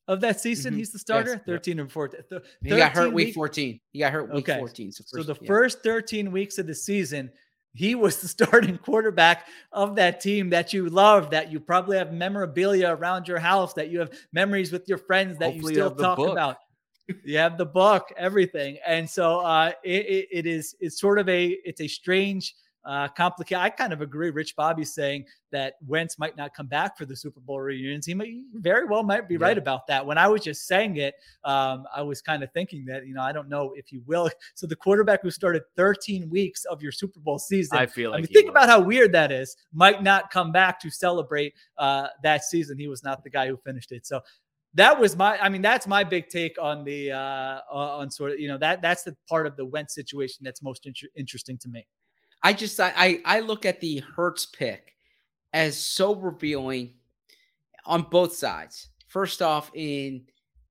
Of that season. Mm-hmm. He's the starter, yes. 13 and 14. Th- he got hurt week 14. He got hurt week okay. 14. So, first, so the yeah. first 13 weeks of the season, he was the (laughs) starting quarterback of that team that you love, that you probably have memorabilia around your house, that you have memories with your friends that Hopefully you still talk book. about. You have the book, everything, and so uh, it, it, it is. It's sort of a. It's a strange uh, complicated. I kind of agree. Rich Bobby saying that Wentz might not come back for the Super Bowl reunions. He might very well might be yeah. right about that. When I was just saying it, um, I was kind of thinking that you know I don't know if he will. (laughs) So the quarterback who started 13 weeks of your Super Bowl season, I feel like I mean, think will. about how weird that is. Might not come back to celebrate uh, that season. He was not the guy who finished it. So that was my i mean that's my big take on the uh on sort of you know that that's the part of the wentz situation that's most inter- interesting to me I just I I look at the Hurts pick as so revealing on both sides. First off, in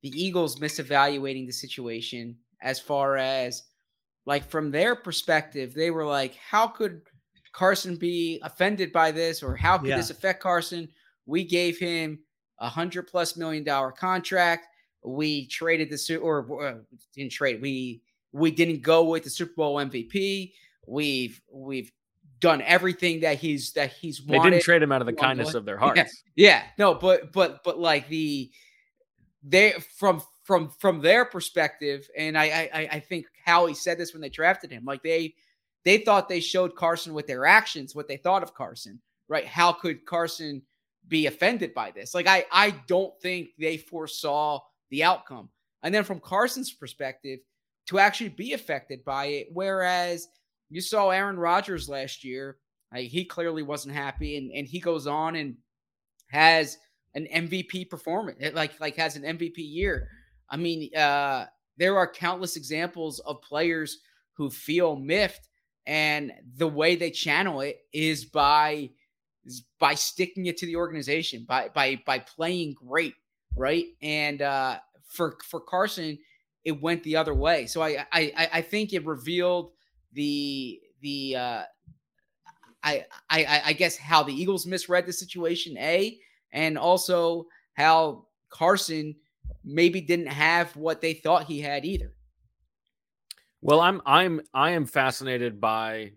the Eagles misevaluating the situation as far as like from their perspective, they were like, how could Carson be offended by this or how could yeah. this affect Carson? We gave him a hundred plus million dollar contract. We traded the suit or uh, didn't trade. We we didn't go with the Super Bowl MVP. We've we've done everything that he's that he's wanted. They didn't trade him out of the kindness of their (laughs) hearts. Yeah, no, but but but like the they from from from their perspective, and I I I- I think Howie said this when they drafted him. Like they they thought they showed Carson with their actions what they thought of Carson, right? How could Carson be offended by this? Like I I don't think they foresaw the outcome. And then from Carson's perspective, to actually be affected by it, whereas you saw Aaron Rodgers last year, like, he clearly wasn't happy, and and he goes on and has an MVP performance, like like has an MVP year. I mean, uh, there are countless examples of players who feel miffed, and the way they channel it is by is by sticking it to the organization, by by by playing great, right? And uh, for for Carson, it went the other way. So I I I- I think it revealed the the uh, I, I I guess how the Eagles misread the situation, A, and also how Carson maybe didn't have what they thought he had either. Well, I'm I'm I am fascinated by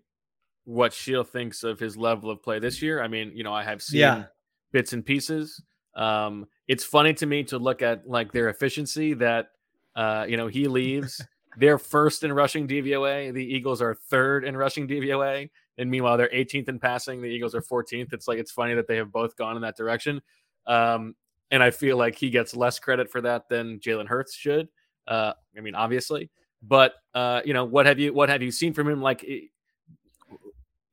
what Sheil thinks of his level of play this year. I mean, you know, I have seen Yeah. bits and pieces. Um, it's funny to me to look at like their efficiency that uh, you know, he leaves. (laughs) They're first in rushing DVOA. The Eagles are third in rushing DVOA. And meanwhile, they're 18th in passing. The Eagles are 14th. It's like it's funny that they have both gone in that direction. Um, and I feel like he gets less credit for that than Jalen Hurts should. Uh, I mean, obviously, but uh, you know, what have you what have you seen from him? Like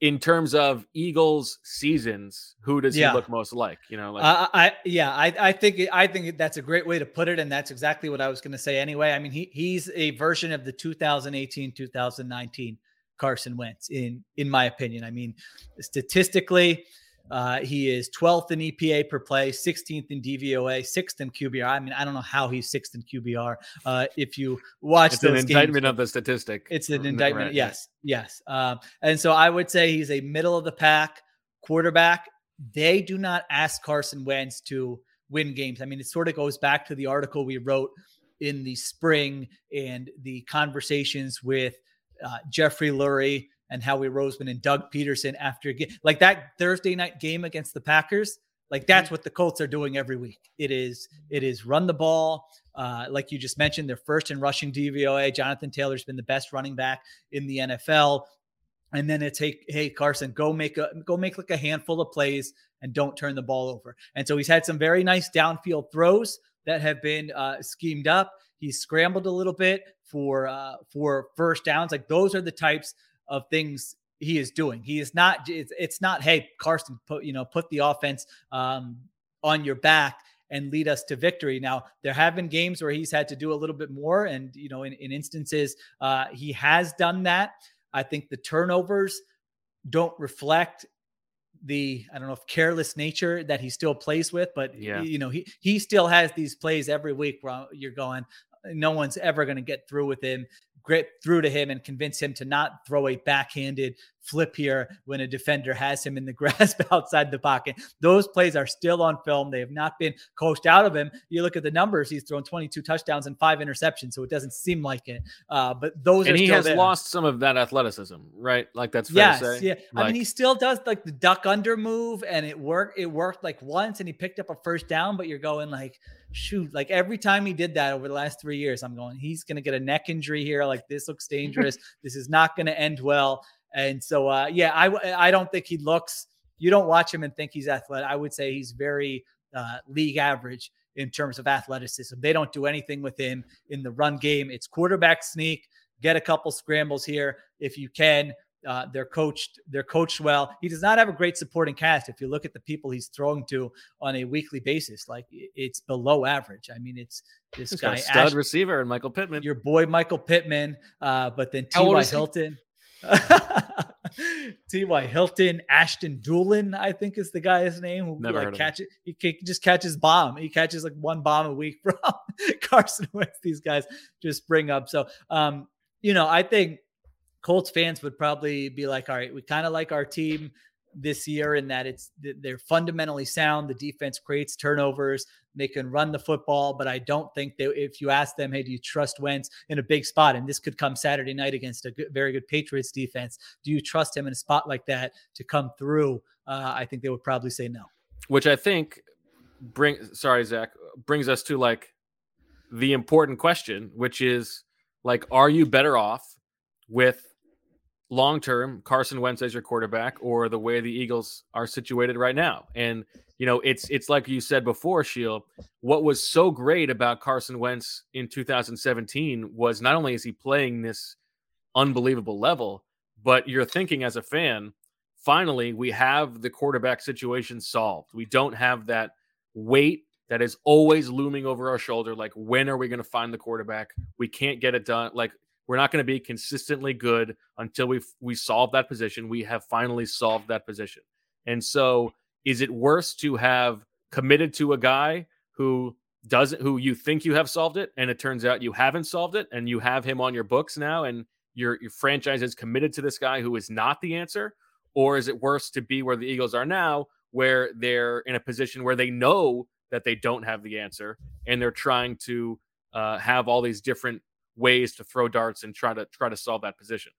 in terms of Eagles seasons, who does Yeah. he look most like? You know, like I, I yeah, I, I think I think that's a great way to put it, and that's exactly what I was going to say anyway. I mean, he he's a version of the 2018 2019 Carson Wentz in in my opinion. I mean, statistically, uh, he is 12th in EPA per play, 16th in DVOA, sixth in QBR. I mean, I don't know how he's sixth in QBR. Uh, if you watch it's an games, indictment of the statistic. it's an indictment. right. Yes, yes. Um, and so I would say he's a middle of the pack quarterback. They do not ask Carson Wentz to win games. I mean, it sort of goes back to the article we wrote in the spring and the conversations with uh, Jeffrey Lurie and Howie Roseman and Doug Pederson after like that Thursday night game against the Packers. Like that's what the Colts are doing every week. It is it is run the ball. Uh, like you just mentioned, they're first in rushing DVOA. Jonathan Taylor's been the best running back in the NFL. And then it's hey, hey Carson, go make a go make like a handful of plays and don't turn the ball over. And so he's had some very nice downfield throws that have been uh, schemed up. He's scrambled a little bit for uh, for first downs. Like those are the types of things he is doing. He is not. It's, it's not. Hey Carson, put you know put the offense um, on your back and lead us to victory. Now, there have been games where he's had to do a little bit more. And, you know, in, in instances, uh, he has done that. I think the turnovers don't reflect the I don't know if careless nature that he still plays with, but Yeah. you know he he still has these plays every week where you're going, no one's ever going to get through with him, get through to him and convince him to not throw a backhanded flip here when a defender has him in the (laughs) grasp outside the pocket. Those plays are still on film. They have not been coached out of him. You look at the numbers; he's thrown 22 touchdowns and five interceptions, so it doesn't seem like it. Uh, but those and are he has there. lost some of that athleticism, right? Like that's fair Yes, to say. yeah. I mean, he still does like the duck under move, and it worked. It worked like once, and he picked up a first down. But you're going like, shoot, like every time he did that over the last three years, I'm going, he's going to get a neck injury here. Like this looks dangerous. (laughs) this is not going to end well. And so, uh, yeah, I I don't think he looks. You don't watch him and think he's athletic. I would say he's very uh, league average in terms of athleticism. They don't do anything with him in the run game. It's quarterback sneak. Get a couple scrambles here if you can. Uh, they're coached. They're coached well. He does not have a great supporting cast. If you look at the people he's throwing to on a weekly basis, like it's below average. I mean, it's this he's guy, a stud Ash- receiver and Michael Pittman. your boy Michael Pittman, uh, but then T.Y. Hilton. (laughs) T.Y. Hilton, Ashton Dulin, I think is the guy's name. Who Never like heard catch it. He, just catches bomb. He catches like one bomb a week (laughs) from Carson Wentz. These guys just bring up. So, um, you know, I think Colts fans would probably be like, all right, we kind of like our team. This year in that it's they're fundamentally sound. The defense creates turnovers. They can run the football, but I don't think that if you ask them, hey, do you trust Wentz in a big spot? And this could come Saturday night against a good, very good Patriots defense. Do you trust him in a spot like that to come through? Uh, I think they would probably say no. Which I think bring sorry, Zach, brings us to like the important question, which is like, are you better off with long term Carson Wentz as your quarterback or the way the Eagles are situated right now? And you know, it's it's like you said before, Sheil. What was so great about Carson Wentz in 2017 was not only is he playing this unbelievable level, but you're thinking as a fan, finally we have the quarterback situation solved. We don't have that weight that is always looming over our shoulder. Like, when are we going to find the quarterback? We can't get it done. Like, we're not going to be consistently good until we we solve that position. We have finally solved that position. And so, is it worse to have committed to a guy who doesn't, who you think you have solved it, and it turns out you haven't solved it, and you have him on your books now, and your your franchise is committed to this guy who is not the answer, or is it worse to be where the Eagles are now, where they're in a position where they know that they don't have the answer and they're trying to uh, have all these different ways to throw darts and try to try to solve that position.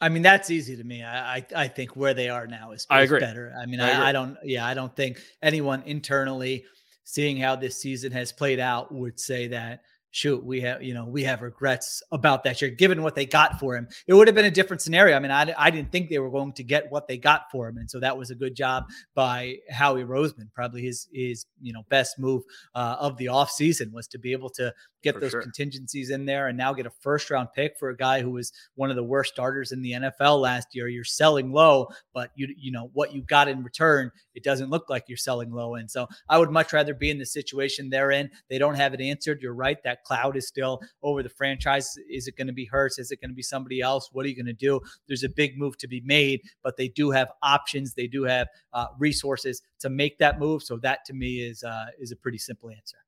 I mean, that's easy to me. I I, I think where they are now is, I agree. better. I mean, I I. I, don't. Yeah, I don't think anyone internally seeing how this season has played out would say that shoot we have you know we have regrets about that year given what they got for him it would have been a different scenario i mean I, I didn't think they were going to get what they got for him and so that was a good job by howie roseman probably his his you know best move uh, of the offseason was to be able to get For those sure. contingencies in there and now get a first round pick for a guy who was one of the worst starters in the NFL last year. You're selling low, but you you know what you got in return, it doesn't look like you're selling low. And so I would much rather be in the situation they're in. They don't have it answered. You're right. That cloud is still over the franchise. Is it going to be Hurts? Is it going to be somebody else? What are you going to do? There's a big move to be made, but they do have options. They do have uh, resources to make that move. So that to me is uh, is a pretty simple answer.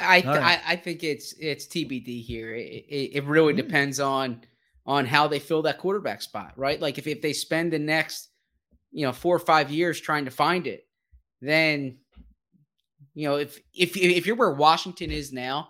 I th- right. I, I think it's it's TBD here. It, it, it really mm-hmm. depends on on how they fill that quarterback spot, right? Like if, if they spend the next you know four or five years trying to find it, then you know if if if you're where Washington is now,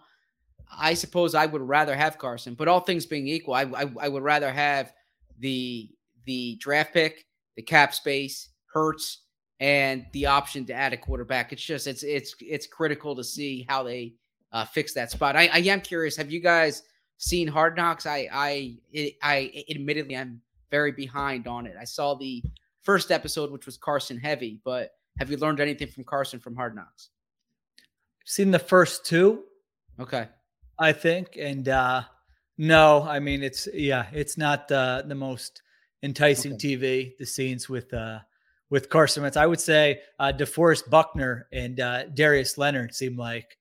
I suppose I would rather have Carson. But all things being equal, I I, I would rather have the the draft pick, the cap space, Hurts, and the option to add a quarterback. It's just it's it's it's critical to see how they uh, fix that spot. I, I am curious. Have you guys seen Hard Knocks? I I I admittedly I'm very behind on it. I saw the first episode, which was Carson heavy, but have you learned anything from Carson from Hard Knocks? Seen the first two. Okay. I think. And uh no, I mean it's yeah, it's not uh, the most enticing TV. The scenes with uh with Carson Wentz, I would say uh, DeForest Buckner and uh, Darius Leonard seem like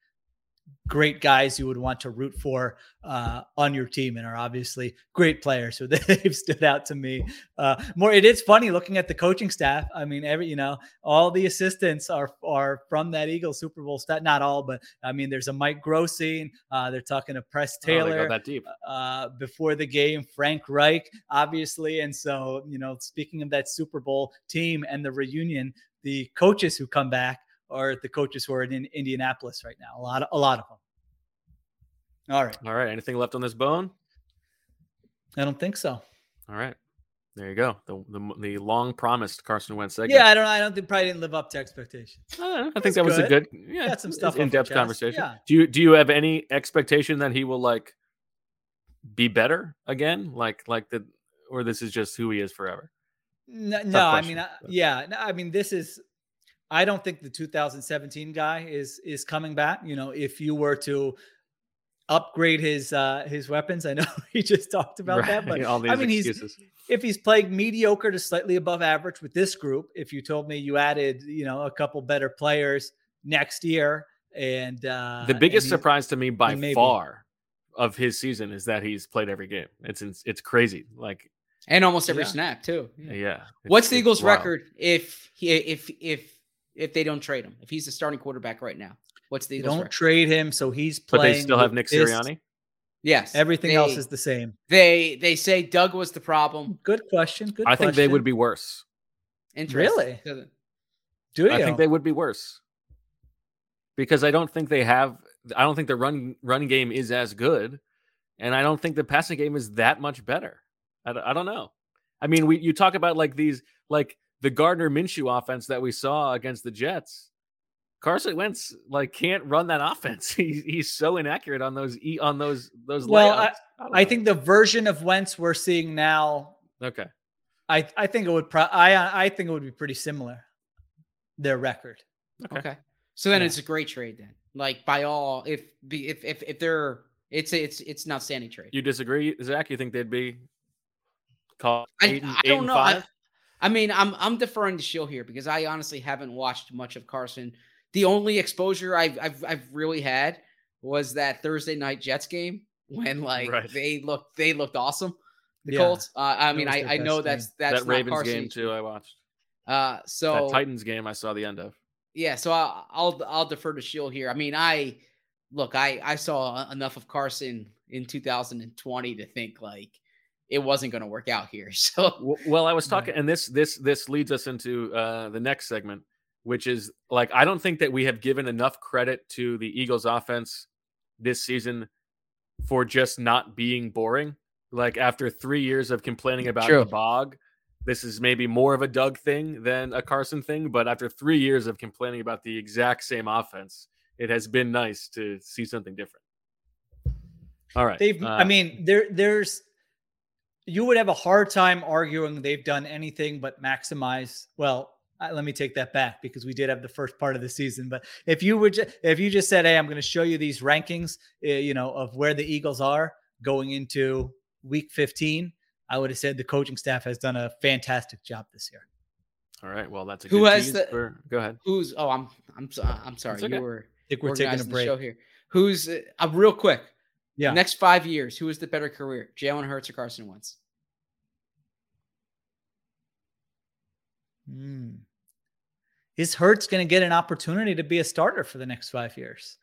great guys you would want to root for uh, on your team and are obviously great players. So (laughs) they've stood out to me uh, more. It is funny looking at the coaching staff. I mean, every you know, all the assistants are are from that Eagles Super Bowl stat. Not all, but I mean, there's a Mike Grossine. Uh, they're talking to Press Oh, Taylor that deep. uh, before the game, Frank Reich, obviously. And so, you know, speaking of that Super Bowl team and the reunion, the coaches who come back are the coaches who are in Indianapolis right now. A lot, of, a lot of them. All right. All right. Anything left on this bone? I don't think so. All right. There you go. The the, the long promised Carson Wentz segment. Yeah, I don't. I don't think probably didn't live up to expectations. Uh, I think That's that was a good. good, yeah, Got some stuff in depth conversation. Yeah. Do you do you have any expectation that he will like be better again, like like the, or this is just who he is forever? No, no I mean, I, yeah, no, I mean, this is. I don't think the 2017 guy is is coming back. You know, if you were to upgrade his uh his weapons, I know (laughs) he just talked about that, but Right, all I these mean, he's if he's playing mediocre to slightly above average with this group. If you told me you added, you know, a couple better players next year, and uh the biggest he- surprise to me by maybe. far of his season is that he's played every game. It's ins- it's crazy. Like And almost every Yeah. snap too. yeah. What's the Eagles' record if he if if if they don't trade him? If he's the starting quarterback right now, what's the you don't record? trade him, so he's But they still have with Nick this- Sirianni. Yes. Everything else is the same. They they say Doug was the problem. Good question. Good. I think they would be worse. Interesting. Really? Do you? I think they would be worse because I don't think they have. I don't think the run run game is as good, and I don't think the passing game is that much better. I, I don't know. I mean, we you talk about like these like the Gardner Minshew offense that we saw against the Jets. Carson Wentz like can't run that offense. (laughs) He's he's so inaccurate on those e- on those those. Well, layups. don't I think the version of Wentz we're seeing now, okay. I I think it would. Pro- I I think it would be pretty similar. Their record. Okay. So then Yeah. it's a great trade then. Like by all, if be if if if they're it's a, it's it's an outstanding trade. You disagree, Zach? You think they'd be called I, eight, and, I eight don't and know. I, five? I mean, I'm I'm deferring to Sheil here because I honestly haven't watched much of Carson. The only exposure I've I've, I've really had was that Thursday night Jets game when like Right. they looked they looked awesome. The Yeah. Colts. Uh, I That mean, I, I know best that's game. that's that not Ravens Carson. game too. I watched Uh, so that Titans game. I saw the end of. yeah, so I'll I'll I'll defer to Sheil here. I mean, I look, I I saw enough of Carson in 2020 to think like it wasn't going to work out here. (laughs) So Well, I was talking, and this this this leads us into uh, the next segment, which is like I don't think that we have given enough credit to the Eagles' offense this season for just not being boring. Like after three years of complaining about True. the bog, this is maybe more of a Doug thing than a Carson thing. But after three years of complaining about the exact same offense, it has been nice to see something different. All right, They've. uh, I mean, there there's. You would have a hard time arguing they've done anything but maximize. Well, let me take that back because we did have the first part of the season. But if you would, ju- if you just said, "Hey, I'm going to show you these rankings," uh, you know, of where the Eagles are going into Week 15, I would have said the coaching staff has done a fantastic job this year. all right. Well, that's a Who has the- for- Go ahead. who's oh I'm I'm I'm sorry okay. you were I think we're taking a organizing the break. show here. Who's uh, uh, real quick? Yeah. Next five years, who is the better career, Jalen Hurts or Carson Wentz? Hmm. Is Hurts going to get an opportunity to be a starter for the next five years?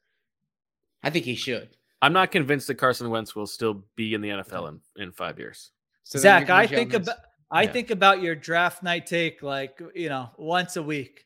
I think he should. I'm not convinced that Carson Wentz will still be in the NFL in, in five years. So Zach, I think about I Yeah. think about your draft night take like you know once a week.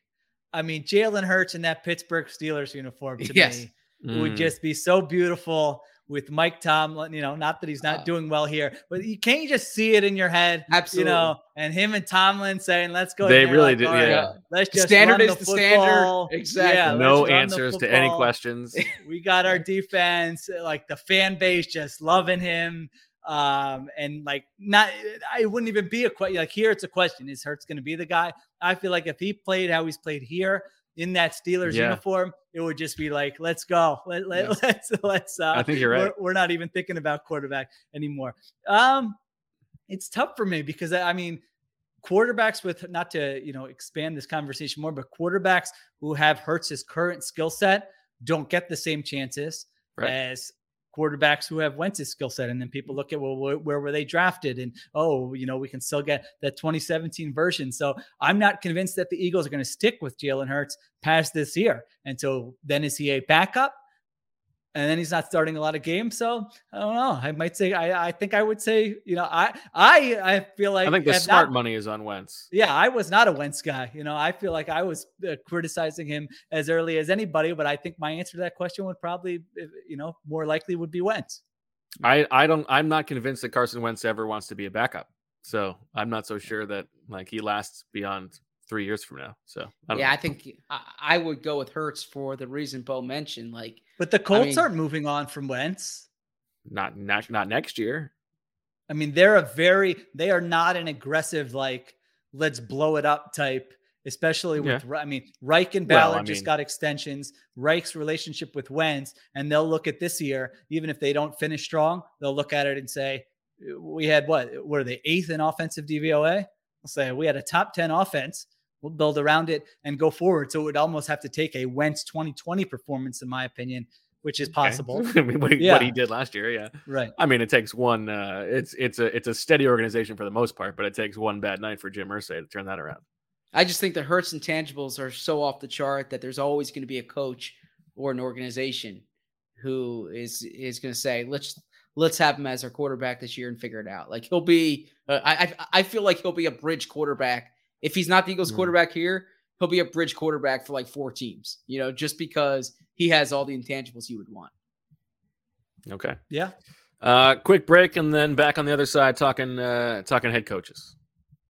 I mean, Jalen Hurts in that Pittsburgh Steelers uniform to Yes. me would Mm. just be so beautiful with Mike Tomlin. You know, not that he's not Uh, doing well here, but you can't you just see it in your head. Absolutely. You know, and him and Tomlin saying, "Let's go." They really like, did, "All right, yeah. Let's just standard run is the the standard. Exactly. Yeah, no answers to any questions. (laughs) we got our defense, like the fan base just loving him. Um, and like not I wouldn't even be a question like here it's a question. Is Hurts gonna be the guy? I feel like if he played how he's played here in that Steelers Yeah. uniform, it would just be like, let's go. Let, let, Yes. (laughs) let's let's uh I think you're right. We're, we're not even thinking about quarterback anymore. Um it's tough for me because I I mean quarterbacks with not to you know expand this conversation more, but quarterbacks who have Hurts's current skill set don't get the same chances Right. as quarterbacks who have Wentz's skill set. And then people look at well, where, where were they drafted? And oh, you know, we can still get that 2017 version. So I'm not convinced that the Eagles are going to stick with Jalen Hurts past this year. And so then is he a backup? And then he's not starting a lot of games. So I don't know. I might say I, I think I would say, you know, I I I feel like I think the smart not- money is on Wentz. yeah, I was not a Wentz guy. You know, I feel like I was uh, criticizing him as early as anybody, but I think my answer to that question would probably, you know, more likely would be Wentz. I I don't I'm not convinced that Carson Wentz ever wants to be a backup. So I'm not so sure that like he lasts beyond three years from now. So I don't yeah, know. I think I, I would go with Hurts for the reason Bo mentioned. Like, But the Colts mean- aren't moving on from Wentz. not not not next year. I mean, they're a very, they are not an aggressive, like, let's blow it up type, especially with, I mean, Reich and Well, Ballard I just mean- got extensions. Reich's relationship with Wentz, and they'll look at this year, even if they don't finish strong, they'll look at it and say, we had what? Were they eighth in offensive DVOA? I'll say we had a top 10 offense. We'll build around it and go forward. So it would almost have to take a Wentz 2020 performance, in my opinion, which is possible. (laughs) I mean, what, he, Yeah. what he did last year, yeah. Right. I mean, it takes one. Uh, it's it's a it's a steady organization for the most part, but it takes one bad night for Jim Irsay to turn that around. I just think the Hurts intangibles are so off the chart that there's always going to be a coach or an organization who is is going to say, let's let's have him as our quarterback this year and figure it out. Like he'll be, uh, I, I I feel like he'll be a bridge quarterback. If he's not the Eagles Mm. quarterback here, he'll be a bridge quarterback for like four teams. You know, just because he has all the intangibles you would want. Okay. Yeah. Uh, quick break and then back on the other side talking uh, talking head coaches.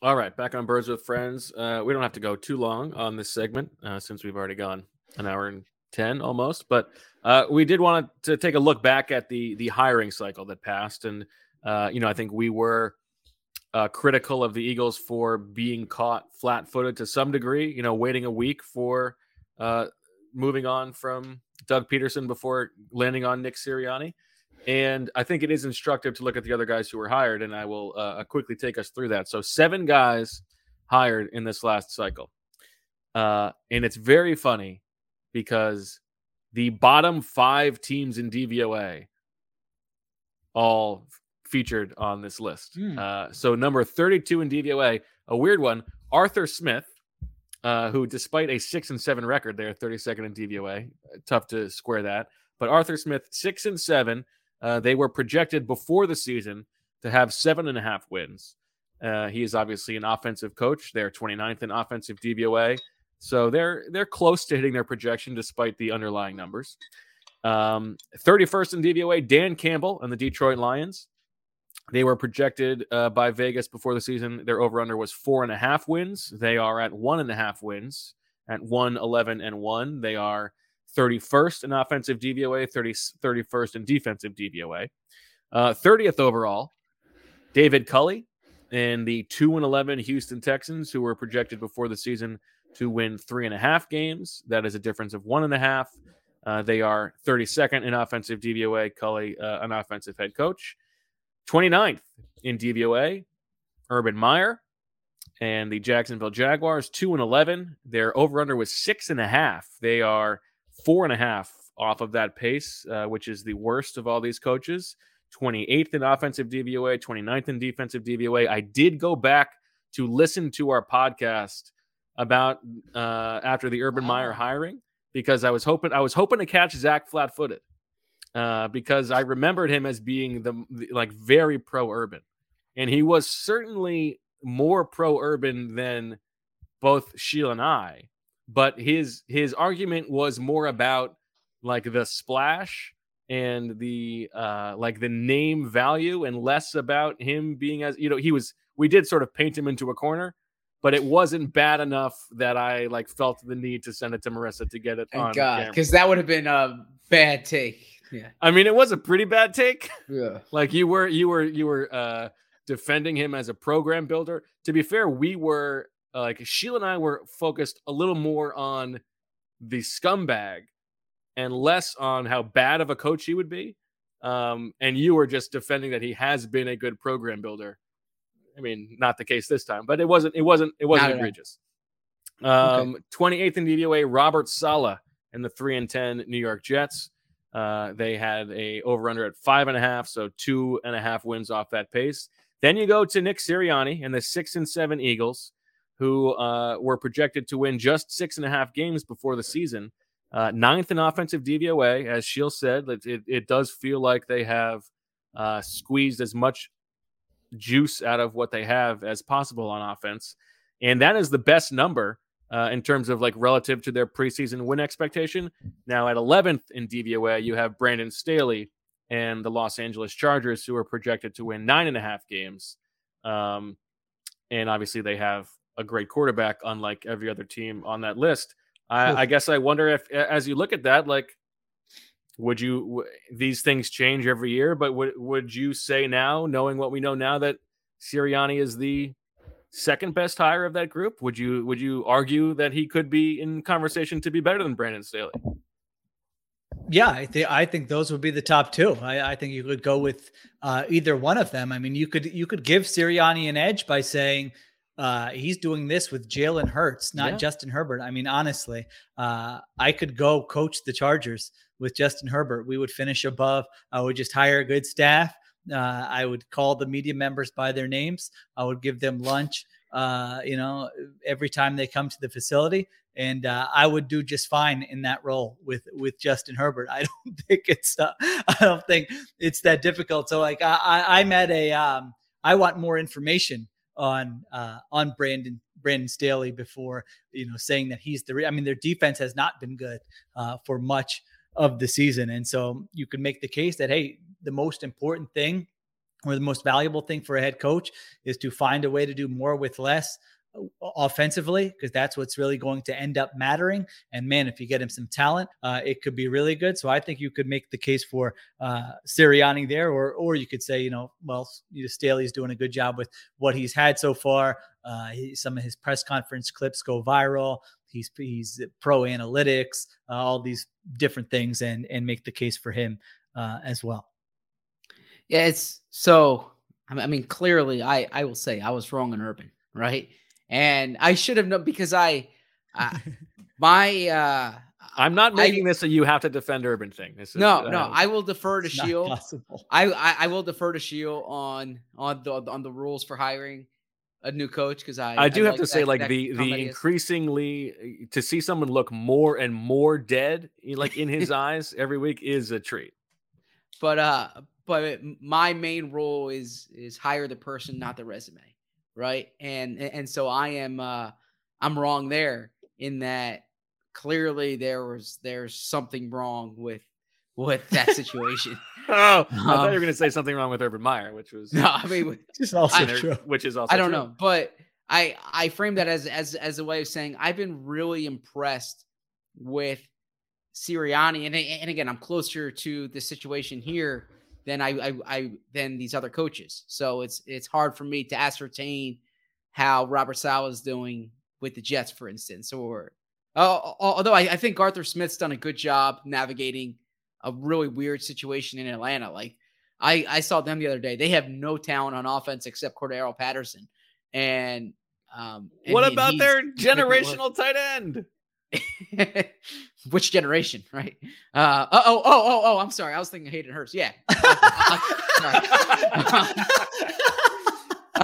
All right, back on Birds with Friends. Uh, we don't have to go too long on this segment uh, since we've already gone an hour and ten almost. But uh, we did want to take a look back at the the hiring cycle that passed, and uh, you know, I think we were uh, critical of the Eagles for being caught flat-footed to some degree. You know, waiting a week for uh, moving on from Doug Pederson before landing on Nick Sirianni. And I think it is instructive to look at the other guys who were hired, and I will uh, quickly take us through that. So, seven guys hired in this last cycle. Uh, and it's very funny because the bottom five teams in DVOA all featured on this list. Hmm. Uh, so, number 32 in DVOA, a weird one, Arthur Smith, uh, who, despite a six and seven record, they're 32nd in DVOA. Tough to square that. But Arthur Smith, six and seven. Uh, they were projected before the season to have seven and a half wins. Uh, he is obviously an offensive coach. They're 29th in offensive DVOA, so they're they're close to hitting their projection despite the underlying numbers. Um, 31st in DVOA, Dan Campbell and the Detroit Lions. They were projected uh, by Vegas before the season. Their over under was four and a half wins. They are at one and a half wins at 1 11 and 1. They are 31st in offensive DVOA, 30, 31st in defensive DVOA. Uh, 30th overall, David Culley and the 2 and 11 Houston Texans, who were projected before the season to win three and a half games. That is a difference of one and a half. Uh, they are 32nd in offensive DVOA. Culley, uh, an offensive head coach. 29th in DVOA, Urban Meyer and the Jacksonville Jaguars, 2 and 11. Their over under was six and a half. They are four and a half off of that pace, uh, which is the worst of all these coaches. 28th in offensive DVOA, 29th in defensive DVOA. I did go back to listen to our podcast about uh, after the Urban Meyer hiring because I was hoping I was hoping to catch Zach flat-footed uh, because I remembered him as being the, the like very pro-urban, and he was certainly more pro-urban than both Sheil and I. But his his argument was more about like the splash and the uh like the name value and less about him being as you know he was we did sort of paint him into a corner but it wasn't bad enough that i like felt the need to send it to marissa to get it on Thank God, because that would have been a bad take. Yeah. i mean it was a pretty bad take Yeah. (laughs) like you were you were you were uh defending him as a program builder to be fair we were uh, like Sheil and i were focused a little more on the scumbag and less on how bad of a coach he would be. Um and you were just defending that he has been a good program builder. I mean not the case this time but it wasn't it wasn't it wasn't egregious. Um 28th in DVOA, Robert Saleh and the three and ten New York Jets. Uh, they had a over under at five and a half, so two and a half wins off that pace. Then you go to Nick Sirianni and the six and seven Eagles, who uh, were projected to win just six and a half games before the season. Uh, ninth in offensive DVOA, as Sheil said, it, it, does feel like they have uh, squeezed as much juice out of what they have as possible on offense, and that is the best number uh, in terms of like relative to their preseason win expectation. Now at 11th in DVOA, you have Brandon Staley and the Los Angeles Chargers, who are projected to win nine and a half games. Um, and obviously, they have a great quarterback, unlike every other team on that list. I, I guess I wonder if, as you look at that, like, would you w- these things change every year? But would would you say now, knowing what we know now, that Sirianni is the second best hire of that group? Would you would you argue that he could be in conversation to be better than Brandon Staley? Yeah, I think I think those would be the top two. I, I think you could go with uh, either one of them. I mean, you could you could give Sirianni an edge by saying uh, he's doing this with Jalen Hurts, not Yeah. Justin Herbert. I mean, honestly, uh, I could go coach the Chargers with Justin Herbert. We would finish above. I would just hire a good staff. Uh, I would call the media members by their names. I would give them lunch. Uh, you know, every time they come to the facility, and uh, I would do just fine in that role with with Justin Herbert. (laughs) I don't think it's uh, I don't think it's that difficult. So like I, I I'm at a um, I want more information on uh, on Brandon Brandon Staley before you know saying that he's the. Re- I mean, their defense has not been good uh, for much of the season, and so you can make the case that hey, the most important thing or the most valuable thing for a head coach is to find a way to do more with less offensively because that's what's really going to end up mattering and man if you get him some talent uh, it could be really good so i think you could make the case for uh, Sirianni there or or you could say you know well Staley's doing a good job with what he's had so far uh, he, some of his press conference clips go viral he's he's pro analytics uh, all these different things and and make the case for him uh, as well Yeah, it's so. I mean- clearly, I I will say I was wrong on Urban, right? And I should have known because I, I (laughs) my uh I'm not I- making this a you have to defend Urban thing. This is no, no. uh, I will defer to Sheil. possible. I, I I will defer to Sheil on on the on the rules for hiring a new coach because I I do have like to say, that- like that the comment the increasingly uh, to see someone look more and more dead, like in his (laughs) eyes every week, is a treat. but uh but my main role is is hire the person not the resume right? And and so i am uh i'm wrong there in that clearly there was there's something wrong with with that (laughs) situation. (laughs) Oh, I thought you were Um, going to say something wrong with Urban Meyer, which was (laughs) no i mean which is also and there- true. Which is also i don't true. know but i i frame that as as as a way of saying i've been really impressed with Sirianni, and and again, I'm closer to the situation here than I, I I than these other coaches. So it's it's hard for me to ascertain how Robert Saleh is doing with the Jets, for instance, or uh, although I, I think Arthur Smith's done a good job navigating a really weird situation in Atlanta. Like I I saw them the other day; they have no talent on offense except Cordarrelle Patterson, and um, and What about their he's making it work. generational tight end? (laughs) Which generation, right? Uh, oh, oh, oh, oh, oh, I'm sorry. I was thinking Hayden Hurst. Yeah. (laughs)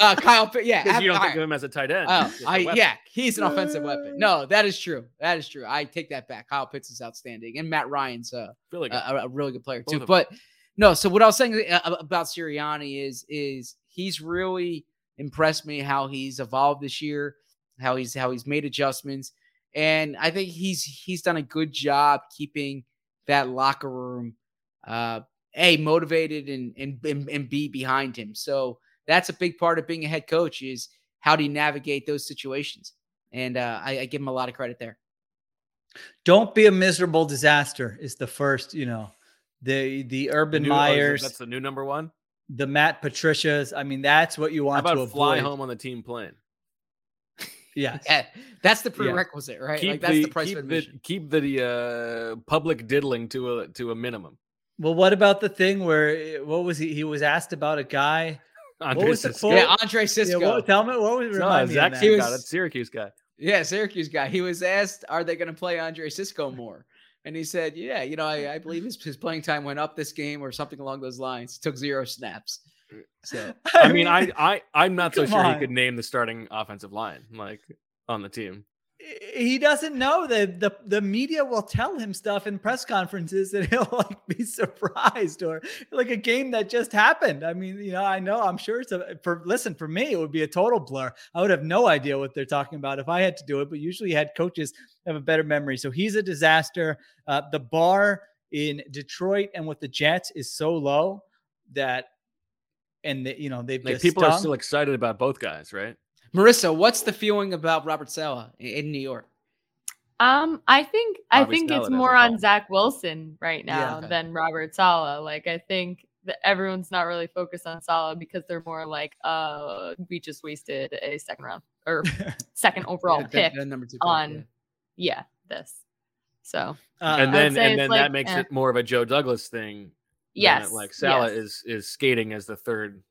uh, Kyle, yeah. Because you don't all think of him as a tight end. Oh, just a I, weapon. yeah, he's an offensive weapon. No, that is true. That is true. I take that back. Kyle Pitts is outstanding, and Matt Ryan's uh, Really good. a, a really good player Both too. But no, so what I was saying uh, about Sirianni is is he's really impressed me how he's evolved this year, how he's how he's made adjustments, and I think he's he's done a good job keeping that locker room uh a motivated and and and, and b behind him. So that's a big part of being a head coach is how do you navigate those situations, and uh, I, I give him a lot of credit there. don't be a miserable disaster is the first you know the the urban New- oh, is it- myers That's the new number one. the matt patricias i mean that's what you How want to about fly home on the team plane? Yes Yeah, that's the prerequisite, right? Keep like that's the, the price keep of the keep the uh, public diddling to a to a minimum. well what about the thing where what was he he was asked about a guy Andre what was the Cisco. quote? Yeah, Andre Cisco. Yeah, what, tell me what was No, me Zach that. He was- that Syracuse guy. Yeah, Syracuse guy. He was asked, "Are they going to play Andre Cisco more?" And he said, "Yeah, you know, I, I believe his, his playing time went up this game or something along those lines. He took zero snaps." So (laughs) I mean, I I I'm not so sure on. he could name the starting offensive line like on the team. he doesn't know that the the media will tell him stuff in press conferences that (laughs) he'll like be surprised or like a game that just happened. I mean, you know, I know I'm sure it's a for listen for me it would be a total blur. I would have no idea what they're talking about if I had to do it. But usually head coaches have a better memory. So he's a disaster. Uh, the bar in Detroit and with the Jets is so low that, and the, you know they've Like just people are still excited about both guys, right? Marissa, what's the feeling about Robert Saleh in, in New York? Um, I think I think Saleh it's more on Zach Wilson right Yeah, now okay. than Robert Saleh. Like I think that everyone's not really focused on Saleh because they're more like, uh, we just wasted a second round or (laughs) second overall Yeah, pick the- the number two pick, on yeah. yeah. this. So Uh, and then and then like, that makes eh. it more of a Joe Douglas thing. Than Yes, it- like Saleh yes. is is skating as the third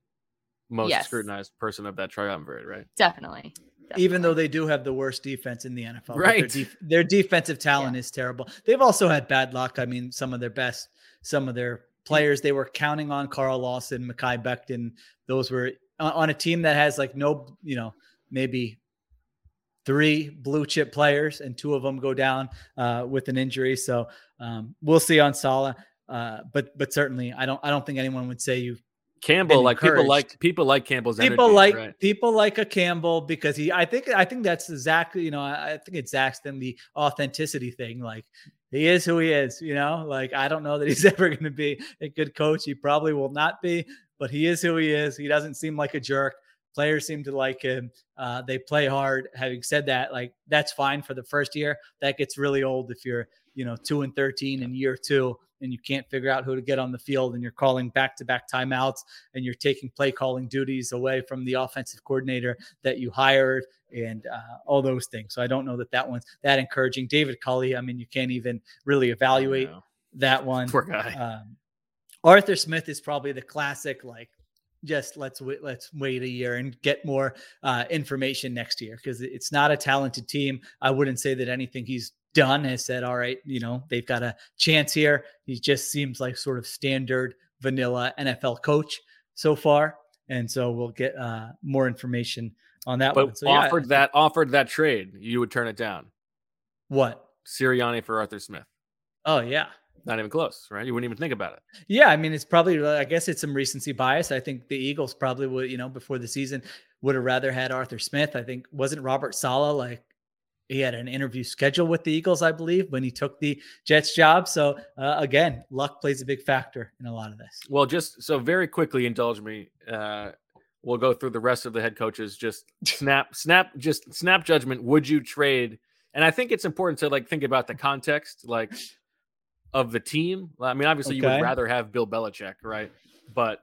most Yes. scrutinized person of that triumvirate, right? definitely. even though they do have the worst defense in the NFL. but Their, Right. def- their defensive talent is terrible. They've also had bad luck. I mean, some of their best, some of their players they were counting on Carl Lawson, Mekhi Becton. Those were on on a team that has like no, you know, maybe three blue chip players and two of them go down uh, with an injury. So um, we'll see on Saleh. Uh, but but certainly, I don't I don't think anyone would say you Campbell, like people like people like Campbell's people energy, like right? people like a Campbell because he I think I think that's exactly you know I, I think it's Zach's then the authenticity thing like he is who he is you know? Like I don't know that he's (laughs) ever going to be a good coach. He probably will not be but he is who he is. He doesn't seem like a jerk. Players seem to like him. Uh, they play hard. Having said that like that's fine for the first year. That gets really old if you're you know two and 13 in year two and you can't figure out who to get on the field and you're calling back-to-back timeouts and you're taking play calling duties away from the offensive coordinator that you hired and uh, all those things. So I don't know that that one's that encouraging. David Culley, I mean, you can't even really evaluate that one. Poor guy. Um, Arthur Smith is probably the classic, like, just let's wait, let's wait a year and get more uh, information next year because it's not a talented team. I wouldn't say that anything he's done has said, all right, you know, they've got a chance here. He just seems like sort of standard vanilla NFL coach so far. And so we'll get uh, more information on that But one. So, yeah, offered that offered that trade, you would turn it down. what? Sirianni for Arthur Smith. Oh, yeah. Not even close, right? You wouldn't even think about it. Yeah, I mean, it's probably. I guess it's some recency bias. I think the Eagles probably would, you know, before the season would have rather had Arthur Smith. I think wasn't Robert Saleh like he had an interview scheduled with the Eagles, I believe, when he took the Jets job. So uh, again, luck plays a big factor in a lot of this. Well, just so very quickly, indulge me. Uh, we'll go through the rest of the head coaches. Just (laughs) snap, snap, just snap judgment. Would you trade? And I think it's important to like think about the context, like of the team. I mean, obviously, you would rather have Bill Belichick, right? But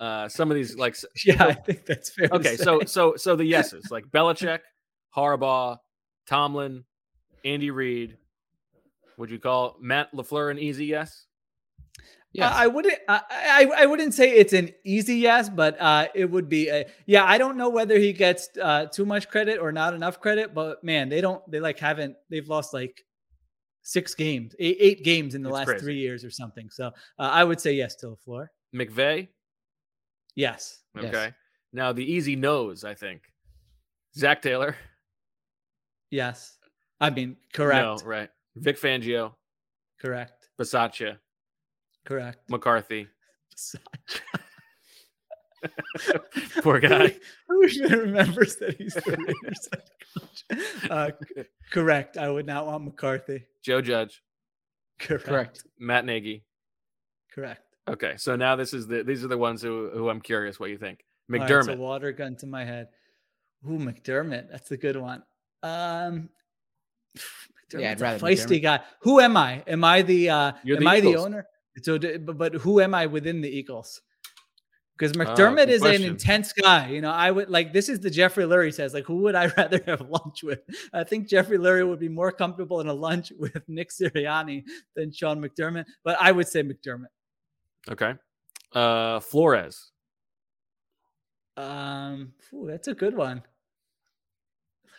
uh, some of these, like, (laughs) Yeah, I think that's fair. okay. So, so, so the yeses, like Belichick, Harbaugh, Tomlin, Andy Reid. Would you call Matt Lafleur an easy yes? I, I wouldn't. I, I I wouldn't say it's an easy yes, but uh, it would be. A, yeah, I don't know whether he gets uh, too much credit or not enough credit, but man, they don't. They like haven't. They've lost like six games, eight, eight games in the It's last crazy. three years or something. So uh, I would say yes to Lafleur. floor. McVay. Yes. Okay. Now the easy nose, I think. Zac Taylor. Yes. I mean, correct. No, right. Vic Fangio. Correct. Bisaccia. Correct. McCarthy. (laughs) Poor guy. Who even remembers that he's the Raiders coach? Uh, c- correct. I would not want McCarthy. Joe Judge. Correct. Matt Nagy. Correct. Okay, so now this is the these are the ones who who I'm curious what you think. All right, McDermott. so water gun to my head. Ooh, McDermott. That's a good one. Um, Yeah, I'd rather feisty guy. Who am I? Am I the uh You're am the I the owner? So but, who am I within the Eagles? Because Ah, McDermott good is an intense guy. You know, I would like this is the Jeffrey Lurie says, like, who would I (laughs) rather have lunch with? I think Jeffrey Lurie would be more comfortable in a lunch (laughs) with Nick Sirianni than Sean McDermott, but I would say McDermott. Okay. Uh Flores. Um, ooh, that's a good one.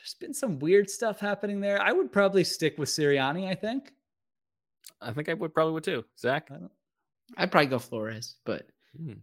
There's been some weird stuff happening there. I would probably stick with Sirianni. I think. I think I would probably would too. Zach. I'd probably go Flores, but Hmm,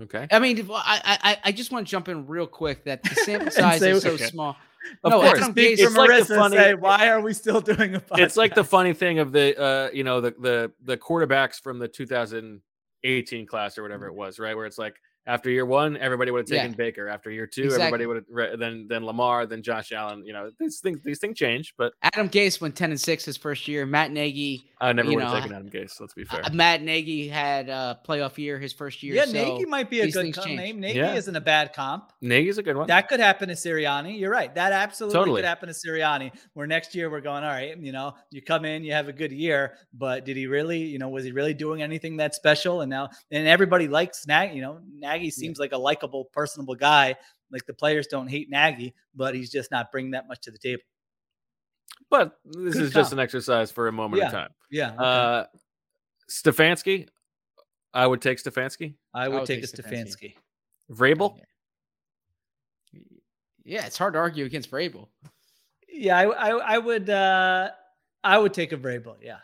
Okay. I mean, I I I just want to jump in real quick that the sample (laughs) size say- is so Okay. small. Of no, course. Adam Speak It's like the funny- say, (laughs) why are we still doing a podcast? It's like the funny thing of the uh you know the the the quarterbacks from the 2018 class or whatever it was, right? Where it's like After year one, everybody would have taken Yeah. Baker. After year two, Exactly. everybody would have then then Lamar, then Josh Allen. You know, these things these things change, but Adam Gase went 10 and 6 his first year. Matt Nagy. I never you would have taken Adam Gase. Let's be fair. uh, Matt Nagy had a playoff year his first year. Yeah, so Nagy might be a good comp change. name. Nagy Yeah. isn't a bad comp. Nagy's a good one. That could happen to Sirianni. You're right. That absolutely Totally. could happen to Sirianni. Where next year we're going, all right, you know, you come in, you have a good year, but did he really, you know, was he really doing anything that special? And now, and everybody likes Nagy. You know, Nagy seems like a likable, personable guy. Like the players don't hate Nagy, but he's just not bringing that much to the table. But this Good is just an exercise for a moment Yeah. of time. Yeah. okay. Uh, Stefanski, I would take Stefanski. I would would take a take Stefanski. Vrabel, Yeah, it's hard to argue against Vrabel. Yeah, I, I, I would, uh, I would take a Vrabel. Yeah.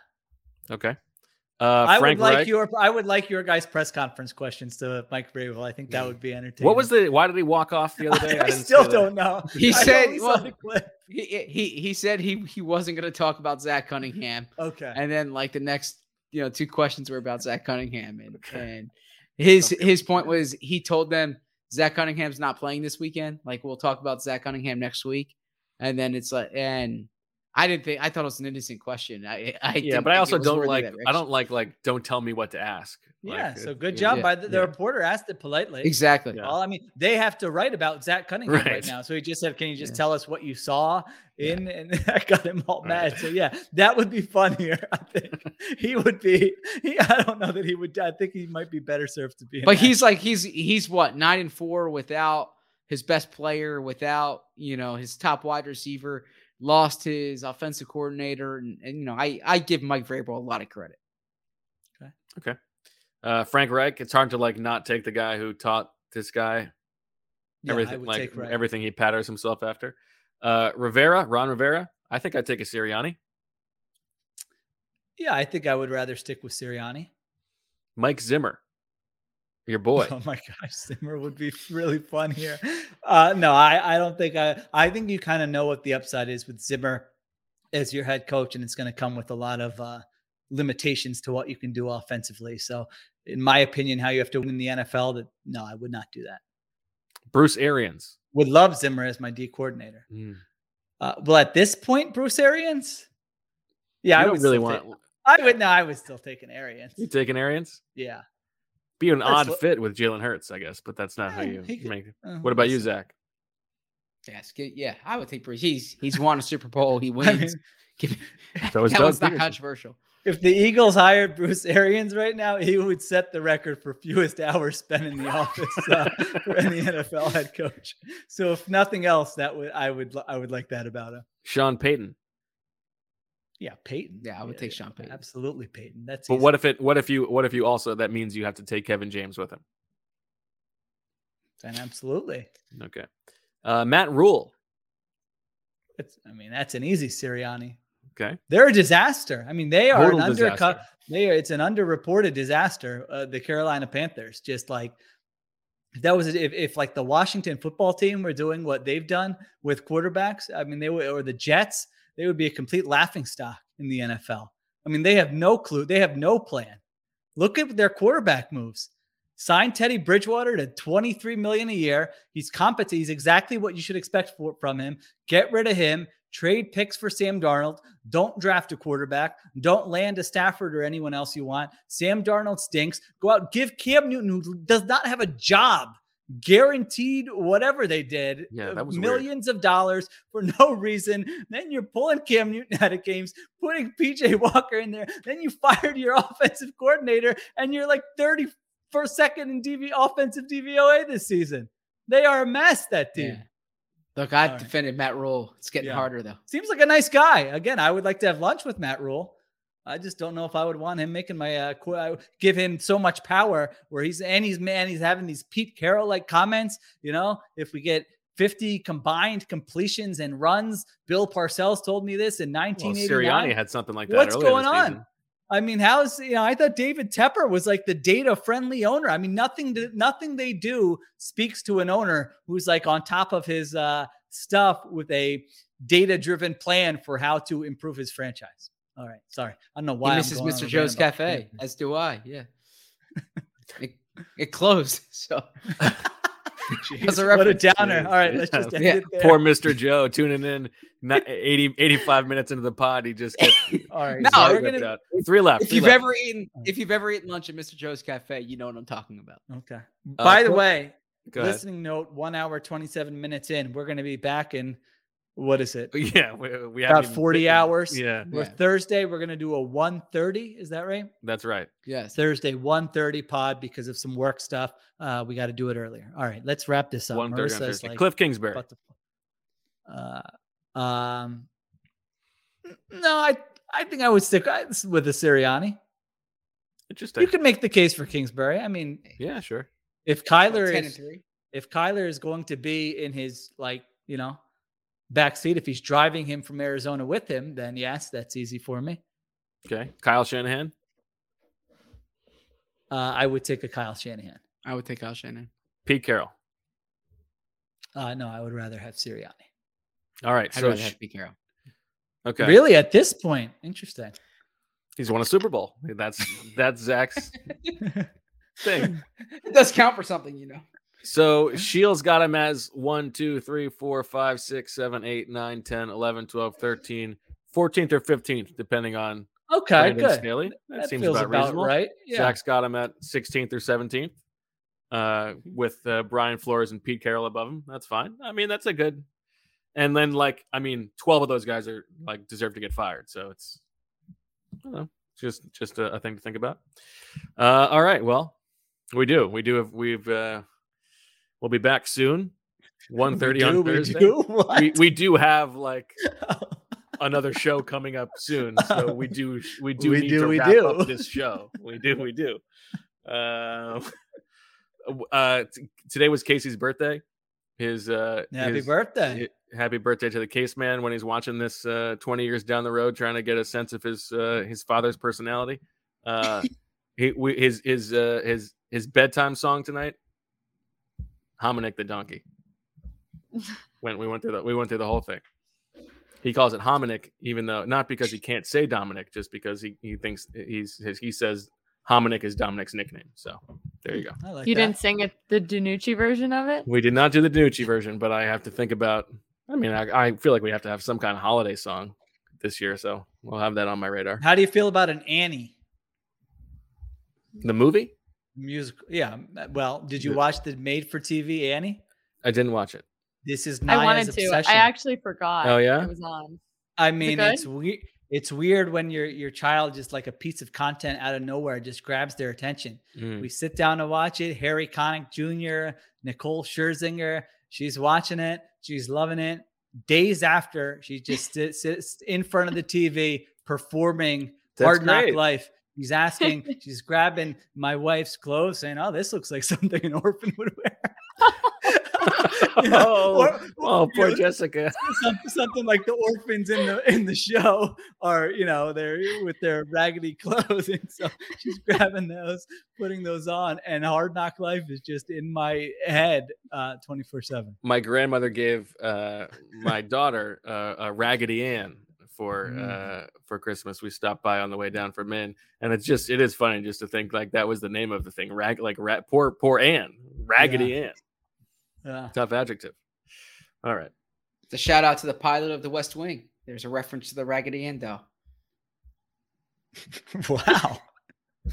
okay. Uh, I Frank would like Reich. your I would like your guys' press conference questions to Mike Vrabel. I think that would be entertaining. What was the? Why did he walk off the other (laughs) day? I, didn't still don't know. (laughs) He I said, only well. He, he he said he he wasn't going to talk about Zach Cunningham, Okay. and then like the next you know two questions were about Zach Cunningham, and, and his his point was he told them Zach Cunningham's not playing this weekend. Like we'll talk about Zach Cunningham next week, and then it's like and. I didn't think I thought it was an innocent question. I, I Yeah, but I also don't like. I don't like like. Don't tell me what to ask. Yeah, Like, so good job yeah, by the, the yeah. reporter. Asked it politely. exactly. Yeah. Well, I mean, they have to write about Zach Cunningham right, Right. now. So he just said, "Can you just Yeah. tell us what you saw in?" And (laughs) that got him all mad. So yeah, that would be funnier. (laughs) I think (laughs) he would be. He, I don't know that he would. I think he might be better served to be. an But actor. he's like he's he's what nine and four without his best player, without you know his top wide receiver, lost his offensive coordinator, and, and you know I I give Mike Vrabel a lot of credit. Okay. Okay. Uh, Frank Reich. It's hard to like not take the guy who taught this guy Yeah, everything, like everything he patterns himself after. Uh, Rivera, Ron Rivera. I think I'd take a Sirianni. Yeah, I think I would rather stick with Sirianni. Mike Zimmer, your (laughs) boy. Oh my gosh, Zimmer would be really fun here. Uh, no, (laughs) I, I don't think I. I think you kind of know what the upside is with Zimmer as your head coach, and it's going to come with a lot of uh, limitations to what you can do offensively. So, in my opinion, how you have to win the NFL, that no, I would not do that. Bruce Arians. Would love Zimmer as my D coordinator. Mm. Uh, well, at this point, Bruce Arians. Yeah, You I would really want. take- I would no, I would still take an Arians. You taking Arians? Yeah. Be an odd what- fit with Jalen Hurts, I guess, but that's not how Eh, you could- make it. uh, What about you. Zach? Yes, get- yeah, I would think Bruce. He's he's won a Super Bowl. He (laughs) I wins. mean, (laughs) Give- So is (laughs) that Doug not Pederson. controversial. If the Eagles hired Bruce Arians right now, he would set the record for fewest hours spent in the office uh, for any NFL head coach. So if nothing else, that would I would I would like that about him. Sean Payton. Yeah, Payton. Yeah, I would take Sean Payton. Absolutely, Payton. That's But easy. what if it? What if you? What if you also? That means you have to take Kevin James with him. Then absolutely. Okay. Uh, Matt Rhule. It's, I mean, that's an easy Sirianni. Okay. They're a disaster. I mean, they are Total an undercut. They are. It's an underreported disaster. Uh, the Carolina Panthers, just like if that was if, if like the Washington football team were doing what they've done with quarterbacks. I mean, they were or the Jets. They would be a complete laughing stock in the NFL. I mean, they have no clue. They have no plan. Look at their quarterback moves. Sign Teddy Bridgewater to 23 million a year. He's competent. He's exactly what you should expect for, from him. Get rid of him. Trade picks for Sam Darnold. Don't draft a quarterback. Don't land a Stafford or anyone else you want. Sam Darnold stinks. Go out, give Cam Newton, who does not have a job, guaranteed whatever they did, Yeah, uh, that was weird. millions of dollars for no reason. Then you're pulling Cam Newton out of games, putting PJ Walker in there. Then you fired your (laughs) offensive coordinator, and you're like 30 for second in DV offensive DVOA this season. They are a mess. That team. Yeah. Look, I All right. defended Matt Rhule. It's getting Yeah. harder though. Seems like a nice guy. Again, I would like to have lunch with Matt Rhule. I just don't know if I would want him making my uh, qu- give him so much power where he's and he's man, he's having these Pete Carroll like comments. You know, if we get 50 combined completions and runs, Bill Parcells told me this in Well, 1989. Sirianni had something like that. What's going on? I mean, how's you know? I thought David Tepper was like the data friendly owner. I mean, nothing, to, nothing they do speaks to an owner who's like on top of his uh, stuff with a data driven plan for how to improve his franchise. All right, sorry, I don't know why he I'm misses going Mr. a Joe's Cafe, Peyton. as do I. Yeah. (laughs) Mc- It closed. (laughs) So Jeez, what a downer. All right, let's just end Yeah. it there. Poor Mr. Joe tuning in not 80, 85 minutes into the pod. He just gets (laughs) All right, No, we're we're gonna- out. Three left. if three you've left. ever eaten if you've ever eaten lunch at Mr. Joe's Cafe, you know what I'm talking about. Okay. Uh, By the cool. way, listening note: one hour twenty seven minutes in. We're going to be back in what is it? (laughs) Yeah, we, we About haven't forty bitten- hours. Yeah, We're Yeah. Thursday. We're going to do a one thirty. Is that right? that's right. Yes. Thursday one thirty pod because of some work stuff. Uh, we got to do it earlier. All right, let's wrap this up. One thirty on Thursday. like Cliff Kingsbury. about to- uh, um, no, I I think I would stick with the Sirianni. Interesting. You could make the case for Kingsbury. I mean, Yeah, sure. if Kyler 10 and is if Kyler is going to be in his like you know back seat, if he's driving him from Arizona with him, then yes, that's easy for me. Okay. Kyle Shanahan. Uh, I would take a Kyle Shanahan. I would take Kyle Shanahan. Pete Carroll. Uh, no, I would rather have Sirianni. All right. I'd So rather sh- have Pete Carroll. okay. Really, at this point, interesting. He's won a Super Bowl. That's that's Zach's (laughs) thing. It does count for something, you know. So Sheil's got him as 1, 2, 3, 4, 5, 6, 7, 8, 9, 10, 11, 12, 13, 14th or 15th, depending on Okay, Brandon good. Staley. That, That seems about, about reasonable. right. Yeah. Zach's got him at 16th or 17th, uh, Mm-hmm. with uh, Brian Flores and Pete Carroll above him. That's fine. I mean, that's a good. And then, like, I mean, 12 of those guys are like deserve to get fired. So it's, I don't know, just just a, a thing to think about. Uh, all right. Well, we do. We do. Have, we've. Uh, we'll be back soon. (laughs) 1.30 do, on we Thursday. do? (laughs) We, we do have like (laughs) another show coming up soon, so we do we do We need do, to we wrap do. up this show. We do, we do. Uh, uh, t- today was Casey's birthday. His uh, Happy his- birthday. hi- happy birthday to the case man when he's watching this uh, 20 years down the road, trying to get a sense of his uh, his father's personality. Uh, he we, his his uh, his his bedtime song tonight. Hominick the donkey. When we went through the we went through the whole thing. He calls it Hominick, even though not because he can't say Dominic, just because he, he thinks he's his, he says Hominick is Dominic's nickname. So there you go. I like You that. didn't sing it the Danucci version of it? We did not do the Danucci version, but I have to think about. I mean, I, I feel like we have to have some kind of holiday song this year, so we'll have that on my radar. How do you feel about an Annie The movie? Musical? Yeah. Well, did you watch the made for TV Annie? I didn't watch it. This is I Naya's wanted to. obsession. I actually forgot. Oh, yeah? It was on. I mean, good? it's weird. It's weird when your your child just like a piece of content out of nowhere just grabs their attention. Mm. We sit down to watch it. Harry Connick Jr., Nicole Scherzinger, she's watching it. She's loving it. Days after, she just sits, sits in front of the TV performing That's Hard Knock. Life. She's asking, she's grabbing my wife's clothes, saying, "Oh, this looks like (laughs) something an orphan would wear." (laughs) You know, oh, or- oh, poor know, Jessica. (laughs) something, something like the orphans in the in the show are you know they're with their raggedy clothes and so she's grabbing those putting those on and hard knock life is just in my head uh 24 7 My grandmother gave uh, my daughter uh, a Raggedy Ann for Mm. uh, for Christmas. We stopped by on the way down from Maine, and it's just it is funny just to think like that was the name of the thing. Rag like ra- poor poor Ann, Raggedy Ann. yeah Tough adjective. All right. The shout out to the pilot of the West Wing. There's a reference to the Raggedy Ann doll. (laughs) wow (laughs)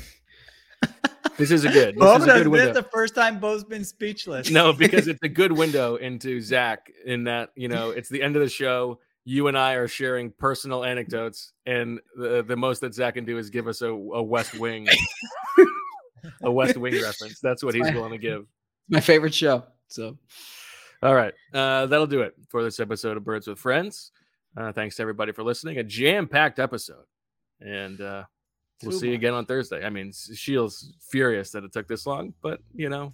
This is a good. This Bo is a good window. the first time bo's been speechless No, because (laughs) it's a good window into Zach in that, you know, it's the end of the show. You and I are sharing personal anecdotes, and the, the most that Zach can do is give us a, a West Wing, (laughs) a West Wing reference. That's what he's willing to give. My favorite show. So All right. Uh, that'll do it for this episode of Birds with Friends. Uh, thanks to everybody for listening. A jam packed episode. And uh, we'll Too see you again on Thursday. I mean, Sheil's furious that it took this long, but, you know,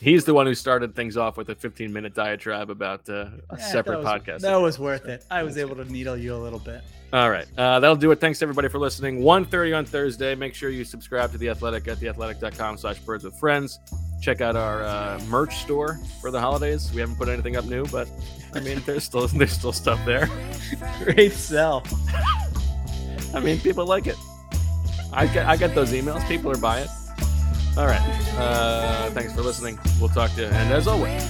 he's the one who started things off with a 15 minute diatribe about uh, a Yeah, separate that was, podcast. that was worth it i was able to needle you a little bit All right. Uh, that'll do it. Thanks everybody for listening. 1.30 on Thursday. Make sure you subscribe to The Athletic at theathletic.com slash birds with friends. Check out our uh, merch store for the holidays. We haven't put anything up new, but I mean, there's still (laughs) there's still stuff there. great sell (laughs) I mean, people like it. I get I get those emails. People are buying it. All right. Uh, thanks for listening. We'll talk to you. And as always,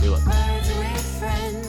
we love you.